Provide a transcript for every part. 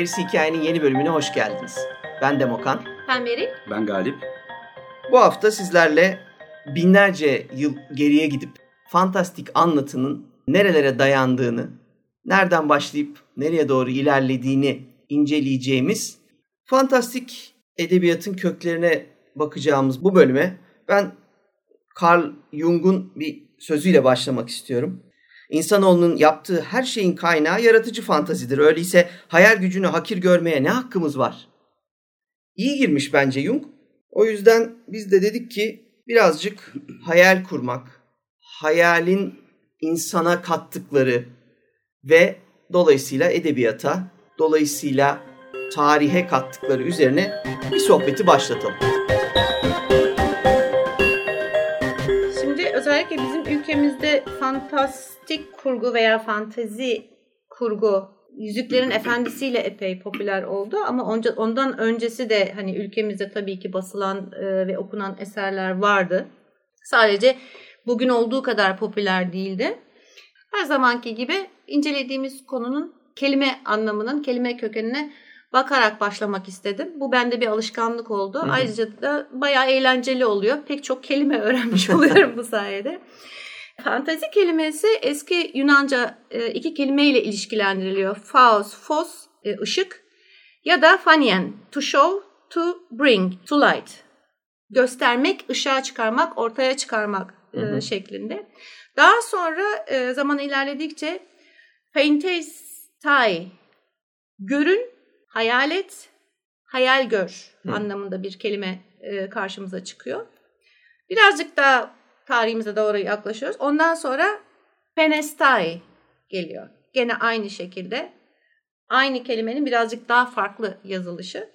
Gerisi Hikayenin yeni bölümüne hoş geldiniz. Ben Demokan. Ben Beril. Ben Galip. Bu hafta sizlerle binlerce yıl geriye gidip fantastik anlatının nerelere dayandığını, nereden başlayıp nereye doğru ilerlediğini inceleyeceğimiz fantastik edebiyatın köklerine bakacağımız bu bölüme ben Carl Jung'un bir sözüyle başlamak istiyorum. İnsanoğlunun yaptığı her şeyin kaynağı yaratıcı fantazidir. Öyleyse hayal gücünü hakir görmeye ne hakkımız var? İyi girmiş bence Jung. O yüzden biz de dedik ki birazcık hayal kurmak, hayalin insana kattıkları ve dolayısıyla edebiyata, dolayısıyla tarihe kattıkları üzerine bir sohbeti başlatalım. Şimdi özellikle bizim ülkemizde fantastik kurgu veya fantezi kurgu Yüzüklerin Efendisi'yle epey popüler oldu ama onca, ondan öncesi de hani ülkemizde tabii ki basılan e, ve okunan eserler vardı. Sadece bugün olduğu kadar popüler değildi. Her zamanki gibi incelediğimiz konunun kelime anlamının, kelime kökenine bakarak başlamak istedim. Bu bende bir alışkanlık oldu. Hı hı. Ayrıca da bayağı eğlenceli oluyor. Pek çok kelime öğrenmiş oluyorum bu sayede. Fantazi kelimesi eski Yunanca e, iki kelimeyle ilişkilendiriliyor. Faos, fos, e, ışık ya da fanien, to show, to bring, to light. Göstermek, ışığa çıkarmak, ortaya çıkarmak e, hı hı. şeklinde. Daha sonra zaman ilerledikçe faintestai, görün, hayal et, hayal gör hı. anlamında bir kelime karşımıza çıkıyor. Birazcık daha tarihimize doğru yaklaşıyoruz. Ondan sonra Penestai geliyor. Gene aynı şekilde. Aynı kelimenin birazcık daha farklı yazılışı.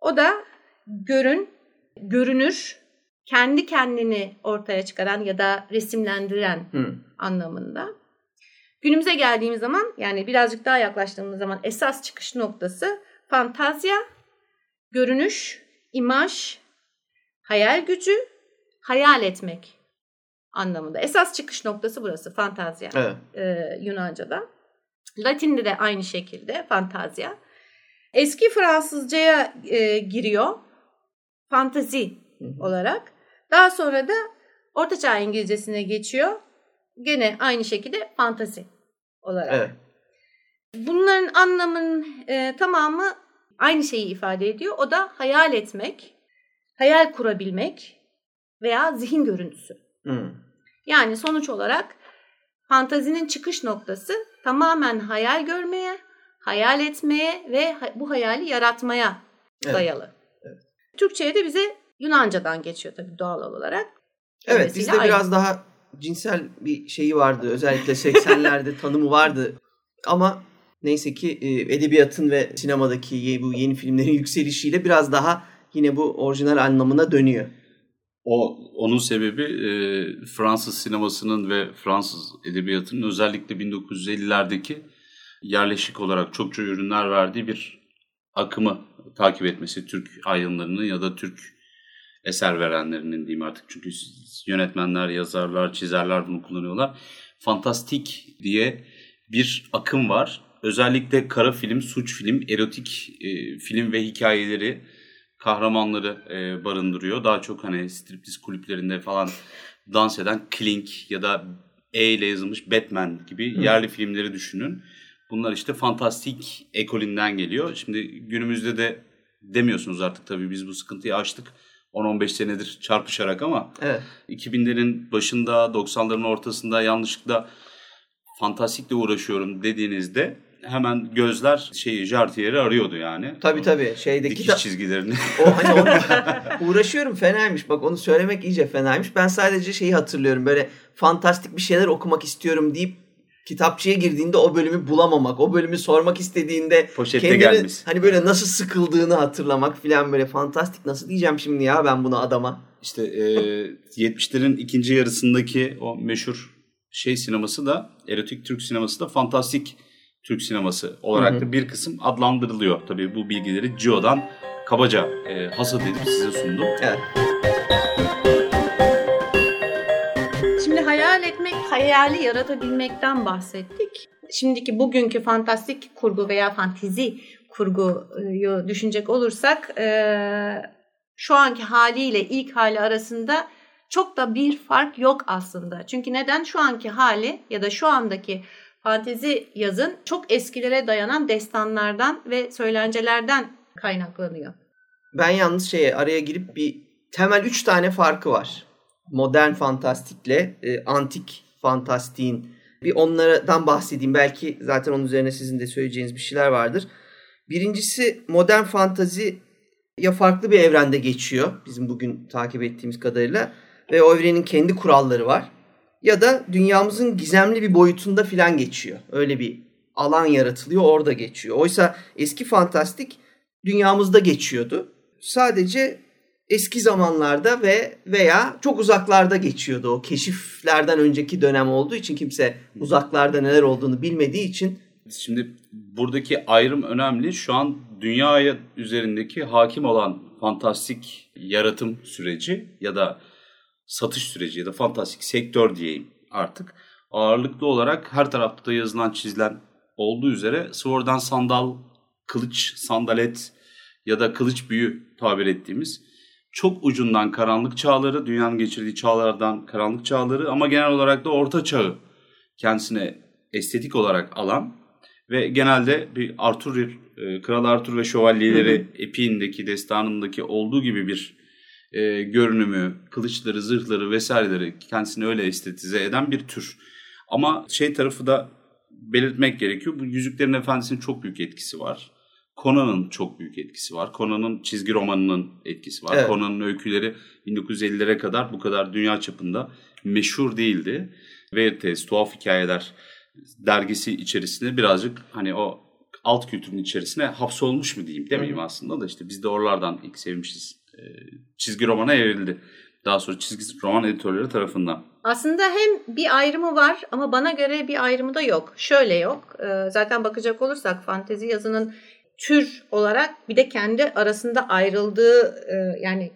O da görün, görünür, kendi kendini ortaya çıkaran ya da resimlendiren hmm. anlamında. Günümüze geldiğimiz zaman yani birazcık daha yaklaştığımız zaman esas çıkış noktası fantazya, görünüş, imaj, hayal gücü, hayal etmek anlamında. Esas çıkış noktası burası fantazya evet. e, Yunanca'da. Latin'de de aynı şekilde fantazya. Eski Fransızcaya e, giriyor fantazi olarak. Daha sonra da Ortaçağ İngilizcesine geçiyor. Gene aynı şekilde fantazi olarak. Evet. Bunların anlamının e, tamamı aynı şeyi ifade ediyor. O da hayal etmek, hayal kurabilmek veya zihin görüntüsü. Hmm. Yani sonuç olarak fantazinin çıkış noktası tamamen hayal görmeye, hayal etmeye ve bu hayali yaratmaya evet. dayalı. Evet. Türkçe'ye de bize Yunanca'dan geçiyor tabii doğal olarak. Evet bizde aynı. biraz daha cinsel bir şeyi vardı. Özellikle 80'lerde tanımı vardı. Ama neyse ki e, edebiyatın ve sinemadaki bu yeni filmlerin yükselişiyle biraz daha yine bu orijinal anlamına dönüyor. O onun sebebi e, Fransız sinemasının ve Fransız edebiyatının özellikle 1950'lerdeki yerleşik olarak çokça ürünler verdiği bir akımı takip etmesi Türk aydınlarının ya da Türk eser verenlerinin diyeyim artık. Çünkü yönetmenler, yazarlar, çizerler bunu kullanıyorlar. Fantastik diye bir akım var. Özellikle kara film, suç film, erotik e, film ve hikayeleri kahramanları e, barındırıyor. Daha çok hani striptiz kulüplerinde falan dans eden Klink ya da E ile yazılmış Batman gibi Hı. yerli filmleri düşünün. Bunlar işte fantastik ekolinden geliyor. Şimdi günümüzde de demiyorsunuz artık tabii biz bu sıkıntıyı aştık. 10-15 senedir çarpışarak ama evet. 2000'lerin başında 90'ların ortasında yanlışlıkla fantastikle uğraşıyorum dediğinizde hemen gözler şeyi Jartier'i arıyordu yani. Tabii tabii. Şeydeki dikiş kitap... çizgilerini. O hani onu uğraşıyorum fenaymış. Bak onu söylemek iyice fenaymış. Ben sadece şeyi hatırlıyorum. Böyle fantastik bir şeyler okumak istiyorum deyip kitapçıya girdiğinde o bölümü bulamamak, o bölümü sormak istediğinde Poşette kendini gelmiş. hani böyle nasıl sıkıldığını hatırlamak filan böyle fantastik nasıl diyeceğim şimdi ya ben bunu adama. İşte e, 70'lerin ikinci yarısındaki o meşhur şey sineması da erotik Türk sineması da fantastik Türk sineması olarak da bir kısım adlandırılıyor. Tabii bu bilgileri Gio'dan kabaca e, hasat edip size sundum. Evet. Şimdi hayal etmek, hayali yaratabilmekten bahsettik. şimdiki bugünkü fantastik kurgu veya fantizi kurguyu düşünecek olursak e, şu anki haliyle ilk hali arasında çok da bir fark yok aslında. Çünkü neden şu anki hali ya da şu andaki fantezi yazın çok eskilere dayanan destanlardan ve söylencelerden kaynaklanıyor. Ben yalnız şeye araya girip bir temel üç tane farkı var. Modern fantastikle e, antik fantastiğin bir onlardan bahsedeyim. Belki zaten onun üzerine sizin de söyleyeceğiniz bir şeyler vardır. Birincisi modern fantazi ya farklı bir evrende geçiyor bizim bugün takip ettiğimiz kadarıyla ve o evrenin kendi kuralları var. Ya da dünyamızın gizemli bir boyutunda filan geçiyor. Öyle bir alan yaratılıyor orada geçiyor. Oysa eski fantastik dünyamızda geçiyordu. Sadece eski zamanlarda ve veya çok uzaklarda geçiyordu. O keşiflerden önceki dönem olduğu için kimse uzaklarda neler olduğunu bilmediği için. Şimdi buradaki ayrım önemli. Şu an dünya üzerindeki hakim olan fantastik yaratım süreci ya da satış süreci ya da fantastik sektör diyeyim artık. Ağırlıklı olarak her tarafta da yazılan çizilen olduğu üzere Sword'dan sandal, kılıç, sandalet ya da kılıç büyü tabir ettiğimiz çok ucundan karanlık çağları, dünyanın geçirdiği çağlardan karanlık çağları ama genel olarak da orta çağı kendisine estetik olarak alan ve genelde bir Arthur, e, Kral Arthur ve Şövalyeleri epiğindeki, destanındaki olduğu gibi bir e, görünümü, kılıçları, zırhları vesaireleri kendisini öyle estetize eden bir tür. Ama şey tarafı da belirtmek gerekiyor. Bu Yüzüklerin Efendisi'nin çok büyük etkisi var. Conan'ın çok büyük etkisi var. Conan'ın çizgi romanının etkisi var. Evet. Conan'ın öyküleri 1950'lere kadar bu kadar dünya çapında meşhur değildi. Veritas, Tuhaf Hikayeler dergisi içerisinde birazcık hani o alt kültürün içerisine hapsolmuş mu diyeyim demeyeyim aslında da işte biz de oralardan ilk sevmişiz. Ee, çizgi romana evrildi. Daha sonra çizgi roman editörleri tarafından. Aslında hem bir ayrımı var ama bana göre bir ayrımı da yok. Şöyle yok. Ee, zaten bakacak olursak fantezi yazının tür olarak bir de kendi arasında ayrıldığı e, yani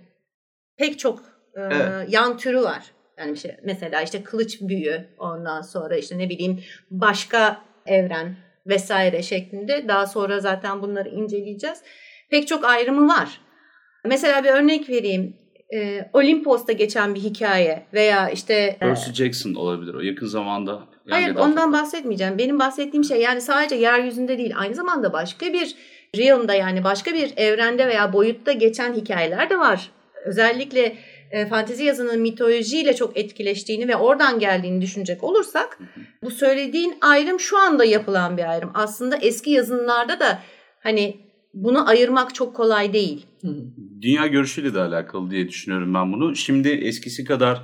pek çok e, evet. yan türü var. Yani şey mesela işte kılıç büyü ondan sonra işte ne bileyim başka evren vesaire şeklinde daha sonra zaten bunları inceleyeceğiz. Pek çok ayrımı var. Mesela bir örnek vereyim. E, Olimpos'ta geçen bir hikaye veya işte... E, Percy Jackson olabilir o yakın zamanda. Hayır ondan bahsetmeyeceğim. Benim bahsettiğim şey yani sadece yeryüzünde değil aynı zamanda başka bir realm'da yani başka bir evrende veya boyutta geçen hikayeler de var. Özellikle e, fantezi yazının mitolojiyle çok etkileştiğini ve oradan geldiğini düşünecek olursak bu söylediğin ayrım şu anda yapılan bir ayrım. Aslında eski yazınlarda da hani bunu ayırmak çok kolay değil. Dünya görüşüyle de alakalı diye düşünüyorum ben bunu. Şimdi eskisi kadar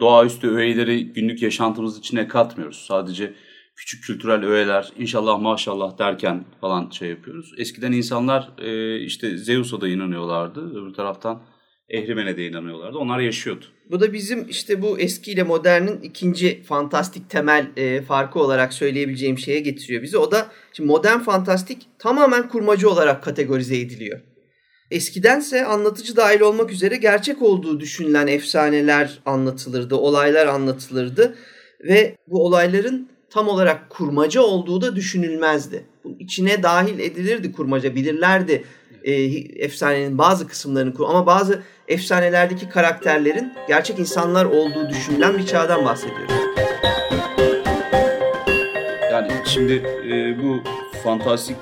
doğaüstü öğeleri günlük yaşantımız içine katmıyoruz. Sadece küçük kültürel öğeler, inşallah maşallah derken falan şey yapıyoruz. Eskiden insanlar e, işte Zeus'a da inanıyorlardı. Öbür taraftan Ehrimen'e de inanıyorlardı. Onlar yaşıyordu. Bu da bizim işte bu eski ile modernin ikinci fantastik temel e, farkı olarak söyleyebileceğim şeye getiriyor bizi. O da şimdi modern fantastik tamamen kurmacı olarak kategorize ediliyor. Eskidense anlatıcı dahil olmak üzere gerçek olduğu düşünülen efsaneler anlatılırdı, olaylar anlatılırdı ve bu olayların tam olarak kurmaca olduğu da düşünülmezdi. Bunun içine dahil edilirdi kurmaca, bilirlerdi e, efsanenin bazı kısımlarını ama bazı efsanelerdeki karakterlerin gerçek insanlar olduğu düşünülen bir çağdan bahsediyoruz. Yani şimdi e, bu fantastik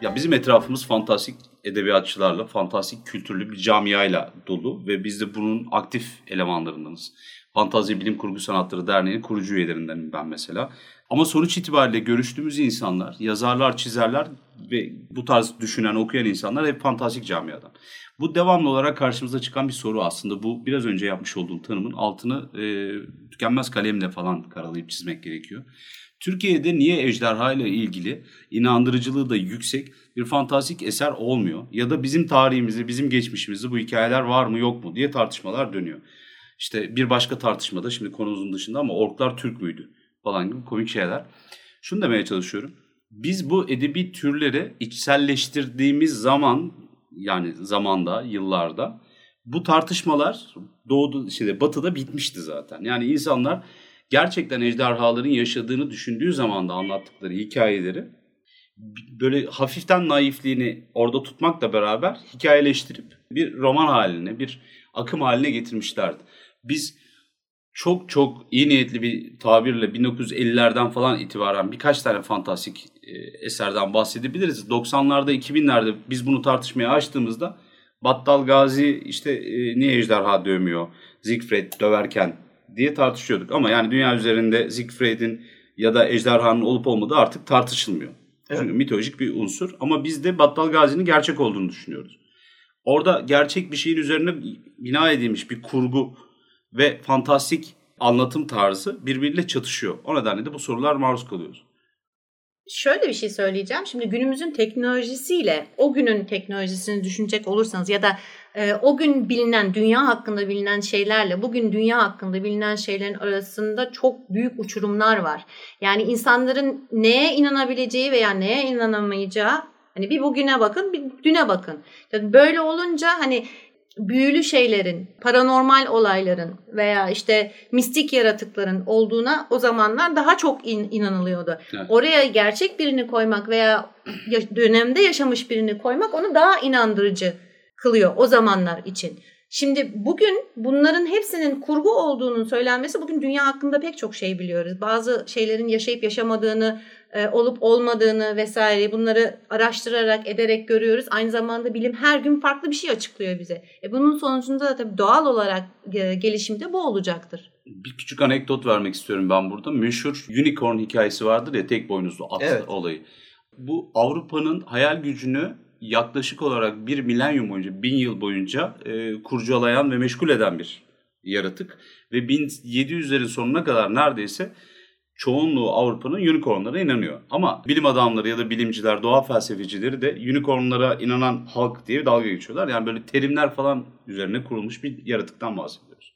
ya bizim etrafımız fantastik edebiyatçılarla, fantastik kültürlü bir camiayla dolu ve biz de bunun aktif elemanlarındanız. Fantazi Bilim Kurgu Sanatları Derneği'nin kurucu üyelerindenim ben mesela. Ama sonuç itibariyle görüştüğümüz insanlar, yazarlar, çizerler ve bu tarz düşünen, okuyan insanlar hep fantastik camiadan. Bu devamlı olarak karşımıza çıkan bir soru aslında. Bu biraz önce yapmış olduğum tanımın altını e, tükenmez kalemle falan karalayıp çizmek gerekiyor. Türkiye'de niye ejderha ile ilgili inandırıcılığı da yüksek bir fantastik eser olmuyor? Ya da bizim tarihimizde, bizim geçmişimizde bu hikayeler var mı yok mu diye tartışmalar dönüyor. İşte bir başka tartışmada şimdi konumuzun dışında ama orklar Türk müydü falan gibi komik şeyler. Şunu demeye çalışıyorum. Biz bu edebi türleri içselleştirdiğimiz zaman yani zamanda, yıllarda bu tartışmalar doğdu şeyde batıda bitmişti zaten. Yani insanlar gerçekten ejderhaların yaşadığını düşündüğü zaman da anlattıkları hikayeleri böyle hafiften naifliğini orada tutmakla beraber hikayeleştirip bir roman haline, bir akım haline getirmişlerdi. Biz çok çok iyi niyetli bir tabirle 1950'lerden falan itibaren birkaç tane fantastik e, eserden bahsedebiliriz. 90'larda 2000'lerde biz bunu tartışmaya açtığımızda Battal Gazi işte e, niye ejderha dövmüyor Siegfried döverken diye tartışıyorduk. Ama yani dünya üzerinde Siegfried'in ya da ejderhanın olup olmadığı artık tartışılmıyor. Evet. Çünkü mitolojik bir unsur. Ama biz de Battal Gazi'nin gerçek olduğunu düşünüyoruz. Orada gerçek bir şeyin üzerine bina edilmiş bir kurgu ve fantastik anlatım tarzı birbiriyle çatışıyor. O nedenle de bu sorular maruz kalıyoruz. Şöyle bir şey söyleyeceğim. Şimdi günümüzün teknolojisiyle o günün teknolojisini düşünecek olursanız ya da e, o gün bilinen, dünya hakkında bilinen şeylerle bugün dünya hakkında bilinen şeylerin arasında çok büyük uçurumlar var. Yani insanların neye inanabileceği veya neye inanamayacağı Hani bir bugüne bakın, bir düne bakın. Yani böyle olunca hani büyülü şeylerin, paranormal olayların veya işte mistik yaratıkların olduğuna o zamanlar daha çok in, inanılıyordu. Evet. Oraya gerçek birini koymak veya dönemde yaşamış birini koymak onu daha inandırıcı kılıyor o zamanlar için. Şimdi bugün bunların hepsinin kurgu olduğunun söylenmesi bugün dünya hakkında pek çok şey biliyoruz. Bazı şeylerin yaşayıp yaşamadığını, e, olup olmadığını vesaire bunları araştırarak ederek görüyoruz. Aynı zamanda bilim her gün farklı bir şey açıklıyor bize. E bunun sonucunda da tabii doğal olarak e, gelişimde bu olacaktır. Bir küçük anekdot vermek istiyorum ben burada. Meşhur unicorn hikayesi vardır ya tek boynuzlu at evet. olayı. Bu Avrupa'nın hayal gücünü yaklaşık olarak bir milenyum boyunca, bin yıl boyunca e, kurcalayan ve meşgul eden bir yaratık. Ve 1700'lerin sonuna kadar neredeyse çoğunluğu Avrupa'nın unicornlara inanıyor. Ama bilim adamları ya da bilimciler, doğa felsefecileri de unicornlara inanan halk diye dalga geçiyorlar. Yani böyle terimler falan üzerine kurulmuş bir yaratıktan bahsediyoruz.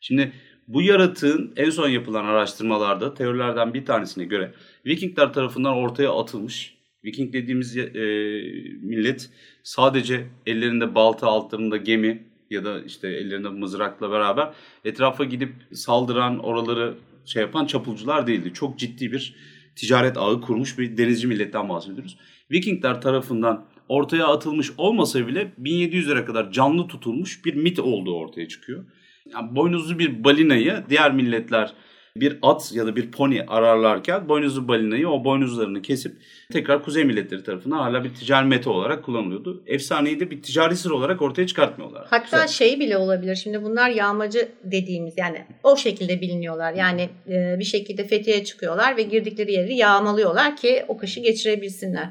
Şimdi bu yaratığın en son yapılan araştırmalarda teorilerden bir tanesine göre Vikingler tarafından ortaya atılmış. Viking dediğimiz e, millet sadece ellerinde balta altlarında gemi ya da işte ellerinde mızrakla beraber etrafa gidip saldıran oraları şey yapan çapulcular değildi. Çok ciddi bir ticaret ağı kurmuş bir denizci milletten bahsediyoruz. Vikingler tarafından ortaya atılmış olmasa bile 1700'lere kadar canlı tutulmuş bir mit olduğu ortaya çıkıyor. Yani boynuzlu bir balinayı diğer milletler bir at ya da bir pony ararlarken boynuzlu balinayı o boynuzlarını kesip tekrar kuzey milletleri tarafından hala bir ticari meta olarak kullanılıyordu. Efsaneyi de bir ticari sır olarak ortaya çıkartmıyorlar. Hatta Güzel. şey bile olabilir. Şimdi bunlar yağmacı dediğimiz yani o şekilde biliniyorlar. Yani e, bir şekilde Fethiye'ye çıkıyorlar ve girdikleri yeri yağmalıyorlar ki o kışı geçirebilsinler.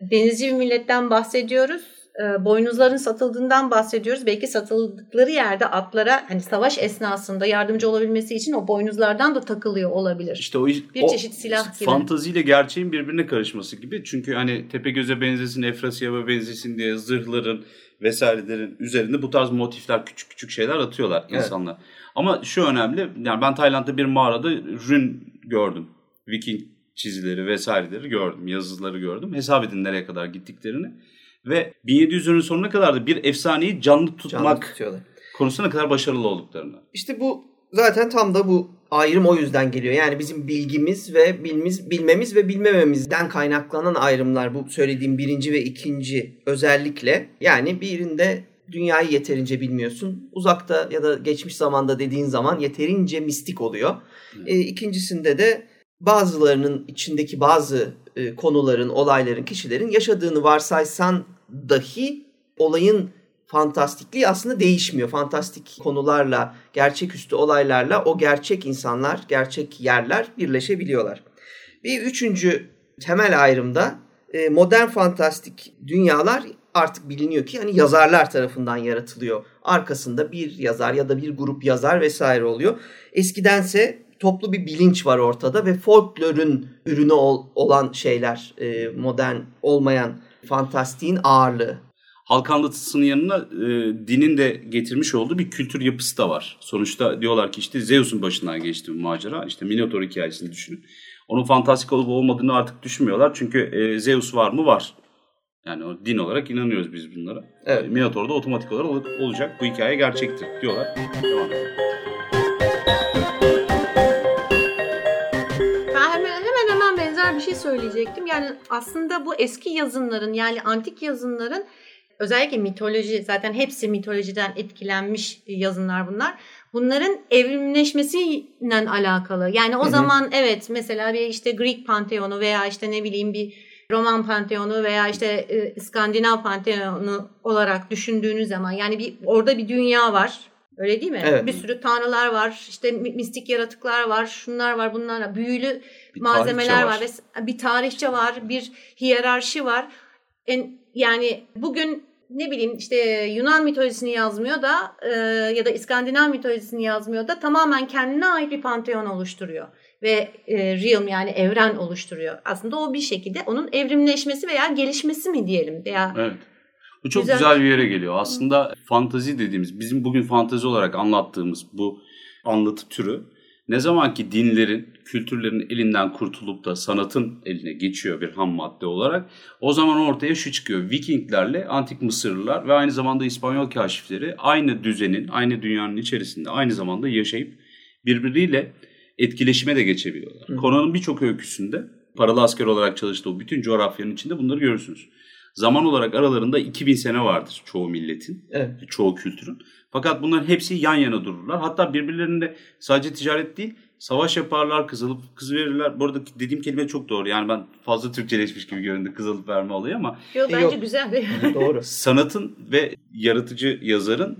Denizci bir milletten bahsediyoruz e, boynuzların satıldığından bahsediyoruz. Belki satıldıkları yerde atlara hani savaş esnasında yardımcı olabilmesi için o boynuzlardan da takılıyor olabilir. İşte o bir o çeşit silah gibi. Fantaziyle gerçeğin birbirine karışması gibi. Çünkü hani tepe göze benzesin, Efrasiyab'a benzesin diye zırhların vesairelerin üzerinde bu tarz motifler küçük küçük şeyler atıyorlar evet. insanlar. Ama şu önemli. Yani ben Tayland'da bir mağarada rün gördüm. Viking çizileri vesaireleri gördüm. Yazıları gördüm. Hesap edin nereye kadar gittiklerini ve 1700'lerin sonuna kadar da bir efsaneyi canlı tutmak canlı konusuna kadar başarılı olduklarını. İşte bu zaten tam da bu ayrım o yüzden geliyor. Yani bizim bilgimiz ve bilmemiz, bilmemiz ve bilmememizden kaynaklanan ayrımlar bu söylediğim birinci ve ikinci özellikle. Yani birinde dünyayı yeterince bilmiyorsun. Uzakta ya da geçmiş zamanda dediğin zaman yeterince mistik oluyor. E, ikincisinde de bazılarının içindeki bazı e, konuların, olayların, kişilerin yaşadığını varsaysan dahi olayın fantastikliği aslında değişmiyor. Fantastik konularla, gerçeküstü olaylarla o gerçek insanlar, gerçek yerler birleşebiliyorlar. Bir üçüncü temel ayrımda e, modern fantastik dünyalar artık biliniyor ki hani yazarlar tarafından yaratılıyor. Arkasında bir yazar ya da bir grup yazar vesaire oluyor. Eskidense toplu bir bilinç var ortada ve folklorun ürünü ol, olan şeyler e, modern olmayan fantastiğin ağırlığı. Halk anlatısının yanına e, dinin de getirmiş olduğu bir kültür yapısı da var. Sonuçta diyorlar ki işte Zeus'un başından geçti bu macera. İşte Minotaur hikayesini düşünün. Onun fantastik olup olmadığını artık düşünmüyorlar. Çünkü e, Zeus var mı? Var. Yani o din olarak inanıyoruz biz bunlara. Evet. Minotaur da otomatik olarak olacak. Bu hikaye gerçektir diyorlar. Devam edelim. Söyleyecektim. Yani aslında bu eski yazınların yani antik yazınların özellikle mitoloji zaten hepsi mitolojiden etkilenmiş yazınlar bunlar. Bunların evrimleşmesiyle alakalı. Yani o Hı hı. zaman evet mesela bir işte Greek panteonu veya işte ne bileyim bir Roman panteonu veya işte e, İskandinav panteonu olarak düşündüğünüz zaman yani bir orada bir dünya var. Öyle değil mi? Evet. Bir sürü tanrılar var, işte mi- mistik yaratıklar var, şunlar var, bunlar var. Büyülü Bir malzemeler var. ve bir tarihçe var, bir hiyerarşi var. En, yani bugün ne bileyim işte Yunan mitolojisini yazmıyor da e, ya da İskandinav mitolojisini yazmıyor da tamamen kendine ait bir panteon oluşturuyor ve e, realm yani evren oluşturuyor. Aslında o bir şekilde onun evrimleşmesi veya gelişmesi mi diyelim veya Evet. Bu çok Güzel. güzel. bir yere geliyor. Aslında fantazi dediğimiz, bizim bugün fantazi olarak anlattığımız bu anlatı türü ne zaman ki dinlerin, kültürlerin elinden kurtulup da sanatın eline geçiyor bir ham madde olarak o zaman ortaya şu çıkıyor. Vikinglerle antik Mısırlılar ve aynı zamanda İspanyol kaşifleri aynı düzenin, aynı dünyanın içerisinde aynı zamanda yaşayıp birbiriyle etkileşime de geçebiliyorlar. Hı. Conan'ın birçok öyküsünde paralı asker olarak çalıştığı o bütün coğrafyanın içinde bunları görürsünüz. Zaman olarak aralarında 2000 sene vardır çoğu milletin, Evet. çoğu kültürün. Fakat bunların hepsi yan yana dururlar. Hatta birbirlerinde sadece ticaret değil, savaş yaparlar, kızılıp kız verirler. Bu arada dediğim kelime çok doğru. Yani ben fazla Türkçeleşmiş gibi göründü kızılıp verme olayı ama Yok, E, bence yok. güzel. Doğru. sanatın ve yaratıcı yazarın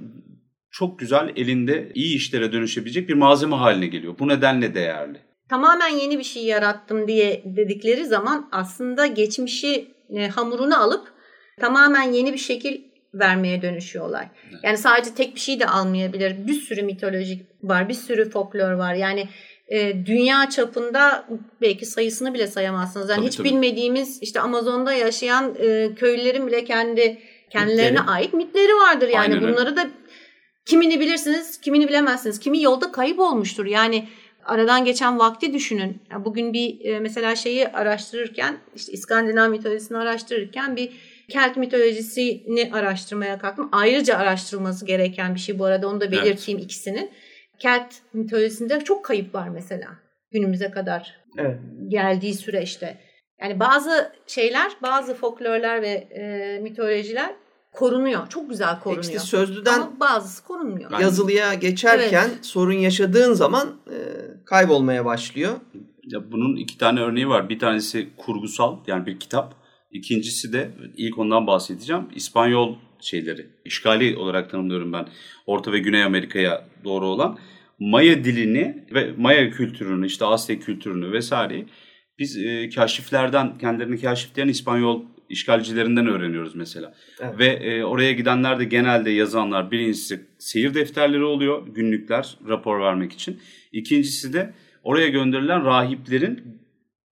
çok güzel elinde iyi işlere dönüşebilecek bir malzeme haline geliyor. Bu nedenle değerli. tamamen yeni bir şey yarattım diye dedikleri zaman aslında geçmişi e, hamurunu alıp tamamen yeni bir şekil vermeye dönüşüyor olay. Yani sadece tek bir şey de almayabilir. Bir sürü mitolojik var, bir sürü folklor var. Yani e, dünya çapında belki sayısını bile sayamazsınız. Yani Tabii, hiç tabii. bilmediğimiz işte Amazon'da yaşayan e, köylülerin bile kendi kendilerine Mitleri. ait mitleri vardır. Yani Aynen bunları da kimini bilirsiniz, kimini bilemezsiniz. Kimi yolda kayıp olmuştur. Yani aradan geçen vakti düşünün. Ya bugün bir e, mesela şeyi araştırırken işte İskandinav mitolojisini araştırırken bir Kelt mitolojisini araştırmaya kalktım. Ayrıca araştırılması gereken bir şey bu arada onu da belirteyim ikisinin. Kelt mitolojisinde çok kayıp var mesela günümüze kadar Evet. geldiği süreçte. Yani bazı şeyler, bazı folklorlar ve e, mitolojiler korunuyor. Çok güzel korunuyor. İşte sözlüden Ama bazısı korunmuyor. Yazılıya geçerken sorun yaşadığın zaman e, kaybolmaya başlıyor. Ya bunun iki tane örneği var. Bir tanesi kurgusal yani bir kitap. İkincisi de ilk ondan bahsedeceğim. İspanyol şeyleri. işgali olarak tanımlıyorum ben. Orta ve Güney Amerika'ya doğru olan. Maya dilini ve Maya kültürünü işte Aztek kültürünü vesaireyi biz e, kaşiflerden kendilerini kaşifleyen İspanyol işgalcilerinden öğreniyoruz mesela. Evet. Ve e, oraya gidenler de genelde yazanlar birincisi seyir defterleri oluyor günlükler rapor vermek için. İkincisi de oraya gönderilen rahiplerin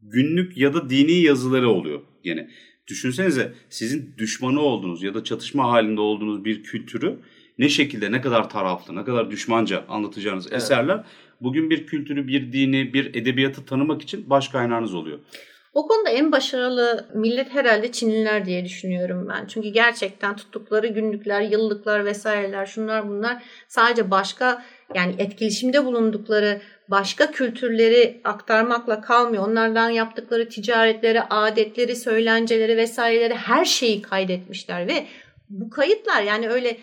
günlük ya da dini yazıları oluyor gene. Düşünsenize sizin düşmanı olduğunuz ya da çatışma halinde olduğunuz bir kültürü ne şekilde, ne kadar taraflı, ne kadar düşmanca anlatacağınız Evet. eserler bugün bir kültürü, bir dini, bir edebiyatı tanımak için baş kaynağınız oluyor. O konuda en başarılı millet herhalde Çinliler diye düşünüyorum ben. Çünkü gerçekten tuttukları günlükler, yıllıklar vesaireler şunlar bunlar sadece başka yani etkileşimde bulundukları başka kültürleri aktarmakla kalmıyor. Onlardan yaptıkları ticaretleri, adetleri, söylenceleri vesaireleri her şeyi kaydetmişler ve bu kayıtlar yani öyle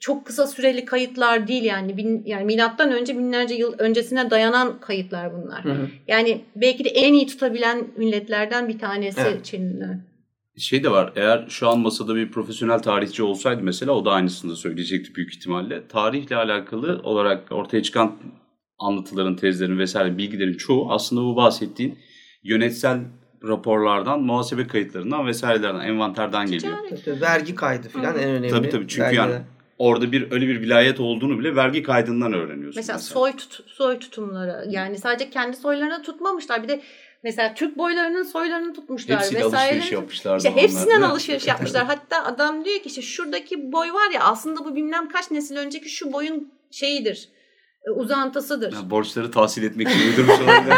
çok kısa süreli kayıtlar değil yani bin, yani milattan önce binlerce yıl öncesine dayanan kayıtlar bunlar. Hı hı. Yani belki de en iyi tutabilen milletlerden bir tanesi Evet. Çinliler. Şey de var eğer şu an masada bir profesyonel tarihçi olsaydı mesela o da aynısını da söyleyecekti büyük ihtimalle. Tarihle alakalı olarak ortaya çıkan anlatıların, tezlerin vesaire bilgilerin çoğu aslında bu bahsettiğin yönetsel raporlardan, muhasebe kayıtlarından vesairelerden, envanterden geliyor. Ticaret. Tabii, vergi kaydı falan en önemli. Tabii tabii çünkü belgeler. yani orada bir öyle bir vilayet olduğunu bile vergi kaydından öğreniyorsun. Mesela soy tut, soy tutumları yani sadece kendi soylarını tutmamışlar. Bir de mesela Türk boylarının soylarını tutmuşlar Hepsiyle vesaire. alışveriş yapmışlar. İşte hepsinden alışveriş yapmışlar. Hatta adam diyor ki işte şuradaki boy var ya aslında bu bilmem kaç nesil önceki şu boyun şeyidir. E, uzantısıdır. Yani borçları tahsil etmek için uydurmuş olabilir.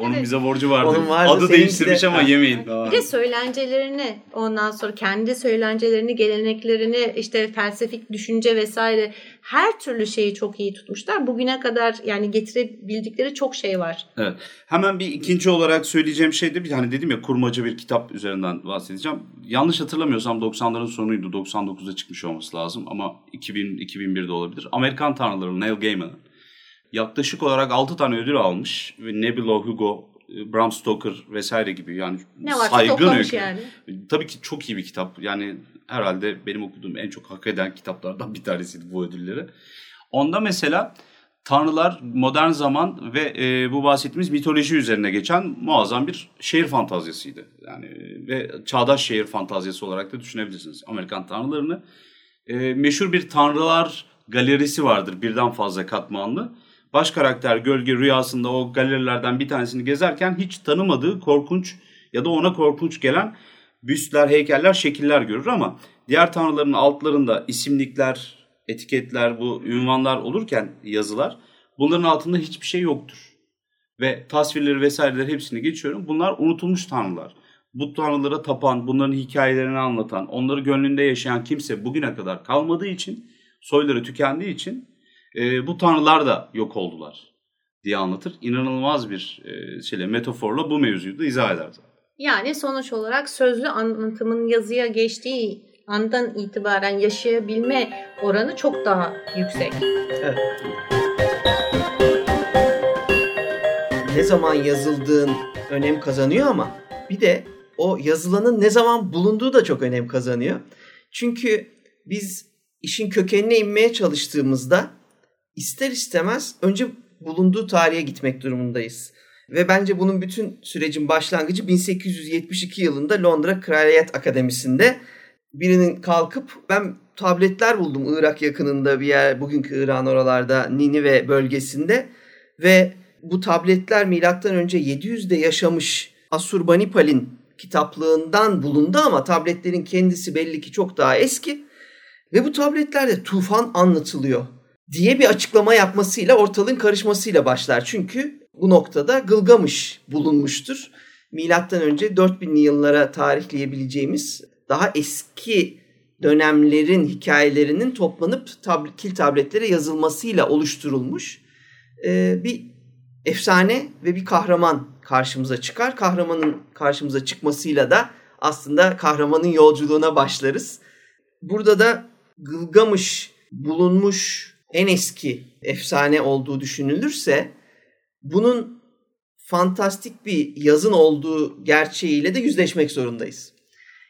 Onun bize borcu vardı. Onun vardı, Adı değiştirmiş de- ama yemeyin. Bir de söylencelerini ondan sonra kendi söylencelerini, geleneklerini, işte felsefik düşünce vesaire her türlü şeyi çok iyi tutmuşlar. Bugüne kadar yani getirebildikleri çok şey var. Evet. Hemen bir ikinci olarak söyleyeceğim şey de bir hani dedim ya kurmaca bir kitap üzerinden bahsedeceğim. Yanlış hatırlamıyorsam 90'ların sonuydu. 99'da çıkmış olması lazım ama 2000 2001'de olabilir. Amerikan Tanrıları Neil Gaiman'ın yaklaşık olarak 6 tane ödül almış ve Nebula, Hugo, Bram Stoker vesaire gibi yani Ne varsa saygın öykü. yani. Tabii ki çok iyi bir kitap. Yani herhalde benim okuduğum en çok hak eden kitaplardan bir tanesiydi bu ödülleri. Onda mesela Tanrılar modern zaman ve e, bu bahsettiğimiz mitoloji üzerine geçen muazzam bir şehir fantazyasıydı. Yani ve çağdaş şehir fantazyası olarak da düşünebilirsiniz Amerikan tanrılarını. E, meşhur bir tanrılar galerisi vardır birden fazla katmanlı. Baş karakter gölge rüyasında o galerilerden bir tanesini gezerken hiç tanımadığı korkunç ya da ona korkunç gelen büstler, heykeller, şekiller görür ama diğer tanrıların altlarında isimlikler, etiketler, bu ünvanlar olurken yazılar bunların altında hiçbir şey yoktur. Ve tasvirleri vesaireleri hepsini geçiyorum. Bunlar unutulmuş tanrılar. Bu tanrılara tapan, bunların hikayelerini anlatan, onları gönlünde yaşayan kimse bugüne kadar kalmadığı için, soyları tükendiği için e, bu tanrılar da yok oldular diye anlatır. İnanılmaz bir e, şeyle, metaforla bu mevzuyu da izah eder. Yani sonuç olarak sözlü anlatımın yazıya geçtiği andan itibaren yaşayabilme oranı çok daha yüksek. Evet. Ne zaman yazıldığın önem kazanıyor ama bir de o yazılanın ne zaman bulunduğu da çok önem kazanıyor. Çünkü biz işin kökenine inmeye çalıştığımızda ister istemez önce bulunduğu tarihe gitmek durumundayız. Ve bence bunun bütün sürecin başlangıcı 1872 yılında Londra Kraliyet Akademisi'nde birinin kalkıp ben tabletler buldum Irak yakınında bir yer bugünkü İran oralarda Ninive bölgesinde ve bu tabletler milattan önce 700'de yaşamış Asurbanipal'in kitaplığından bulundu ama tabletlerin kendisi belli ki çok daha eski ve bu tabletlerde tufan anlatılıyor diye bir açıklama yapmasıyla ortalığın karışmasıyla başlar. Çünkü bu noktada Gılgamış bulunmuştur. Milattan önce 4000'li yıllara tarihleyebileceğimiz daha eski dönemlerin hikayelerinin toplanıp tab- kil tabletlere yazılmasıyla oluşturulmuş e, bir efsane ve bir kahraman karşımıza çıkar. Kahramanın karşımıza çıkmasıyla da aslında kahramanın yolculuğuna başlarız. Burada da Gılgamış bulunmuş en eski efsane olduğu düşünülürse bunun fantastik bir yazın olduğu gerçeğiyle de yüzleşmek zorundayız.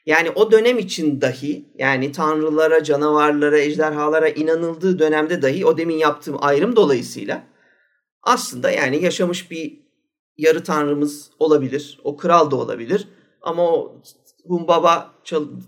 Yani o dönem için dahi yani tanrılara, canavarlara, ejderhalara inanıldığı dönemde dahi o demin yaptığım ayrım dolayısıyla aslında yani yaşamış bir yarı tanrımız olabilir. O kral da olabilir. Ama o Humbaba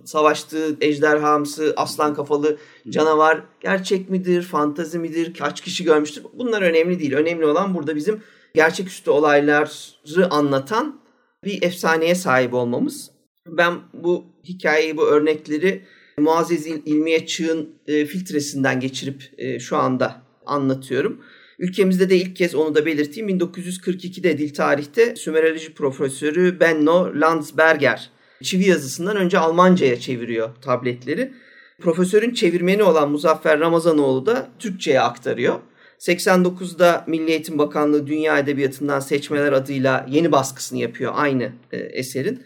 savaştığı ejderhamsı, aslan kafalı canavar gerçek midir, fantazi midir, kaç kişi görmüştür? Bunlar önemli değil. Önemli olan burada bizim gerçeküstü olayları anlatan bir efsaneye sahip olmamız. Ben bu hikayeyi, bu örnekleri Muazzez İl- İlmiye Çığ'ın e, filtresinden geçirip e, şu anda anlatıyorum. Ülkemizde de ilk kez onu da belirteyim. 1942'de dil tarihte Sümeroloji profesörü Benno Landsberger çivi yazısından önce Almanca'ya çeviriyor tabletleri. Profesörün çevirmeni olan Muzaffer Ramazanoğlu da Türkçe'ye aktarıyor. 89'da Milli Eğitim Bakanlığı Dünya Edebiyatı'ndan seçmeler adıyla yeni baskısını yapıyor aynı e, eserin.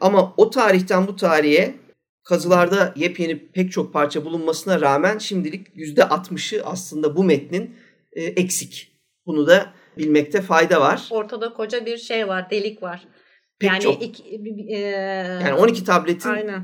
Ama o tarihten bu tarihe kazılarda yepyeni pek çok parça bulunmasına rağmen şimdilik %60'ı aslında bu metnin e, eksik. Bunu da bilmekte fayda var. Ortada koca bir şey var, delik var. Pek yani çok. iki- e, Yani 12 tabletin Aynen.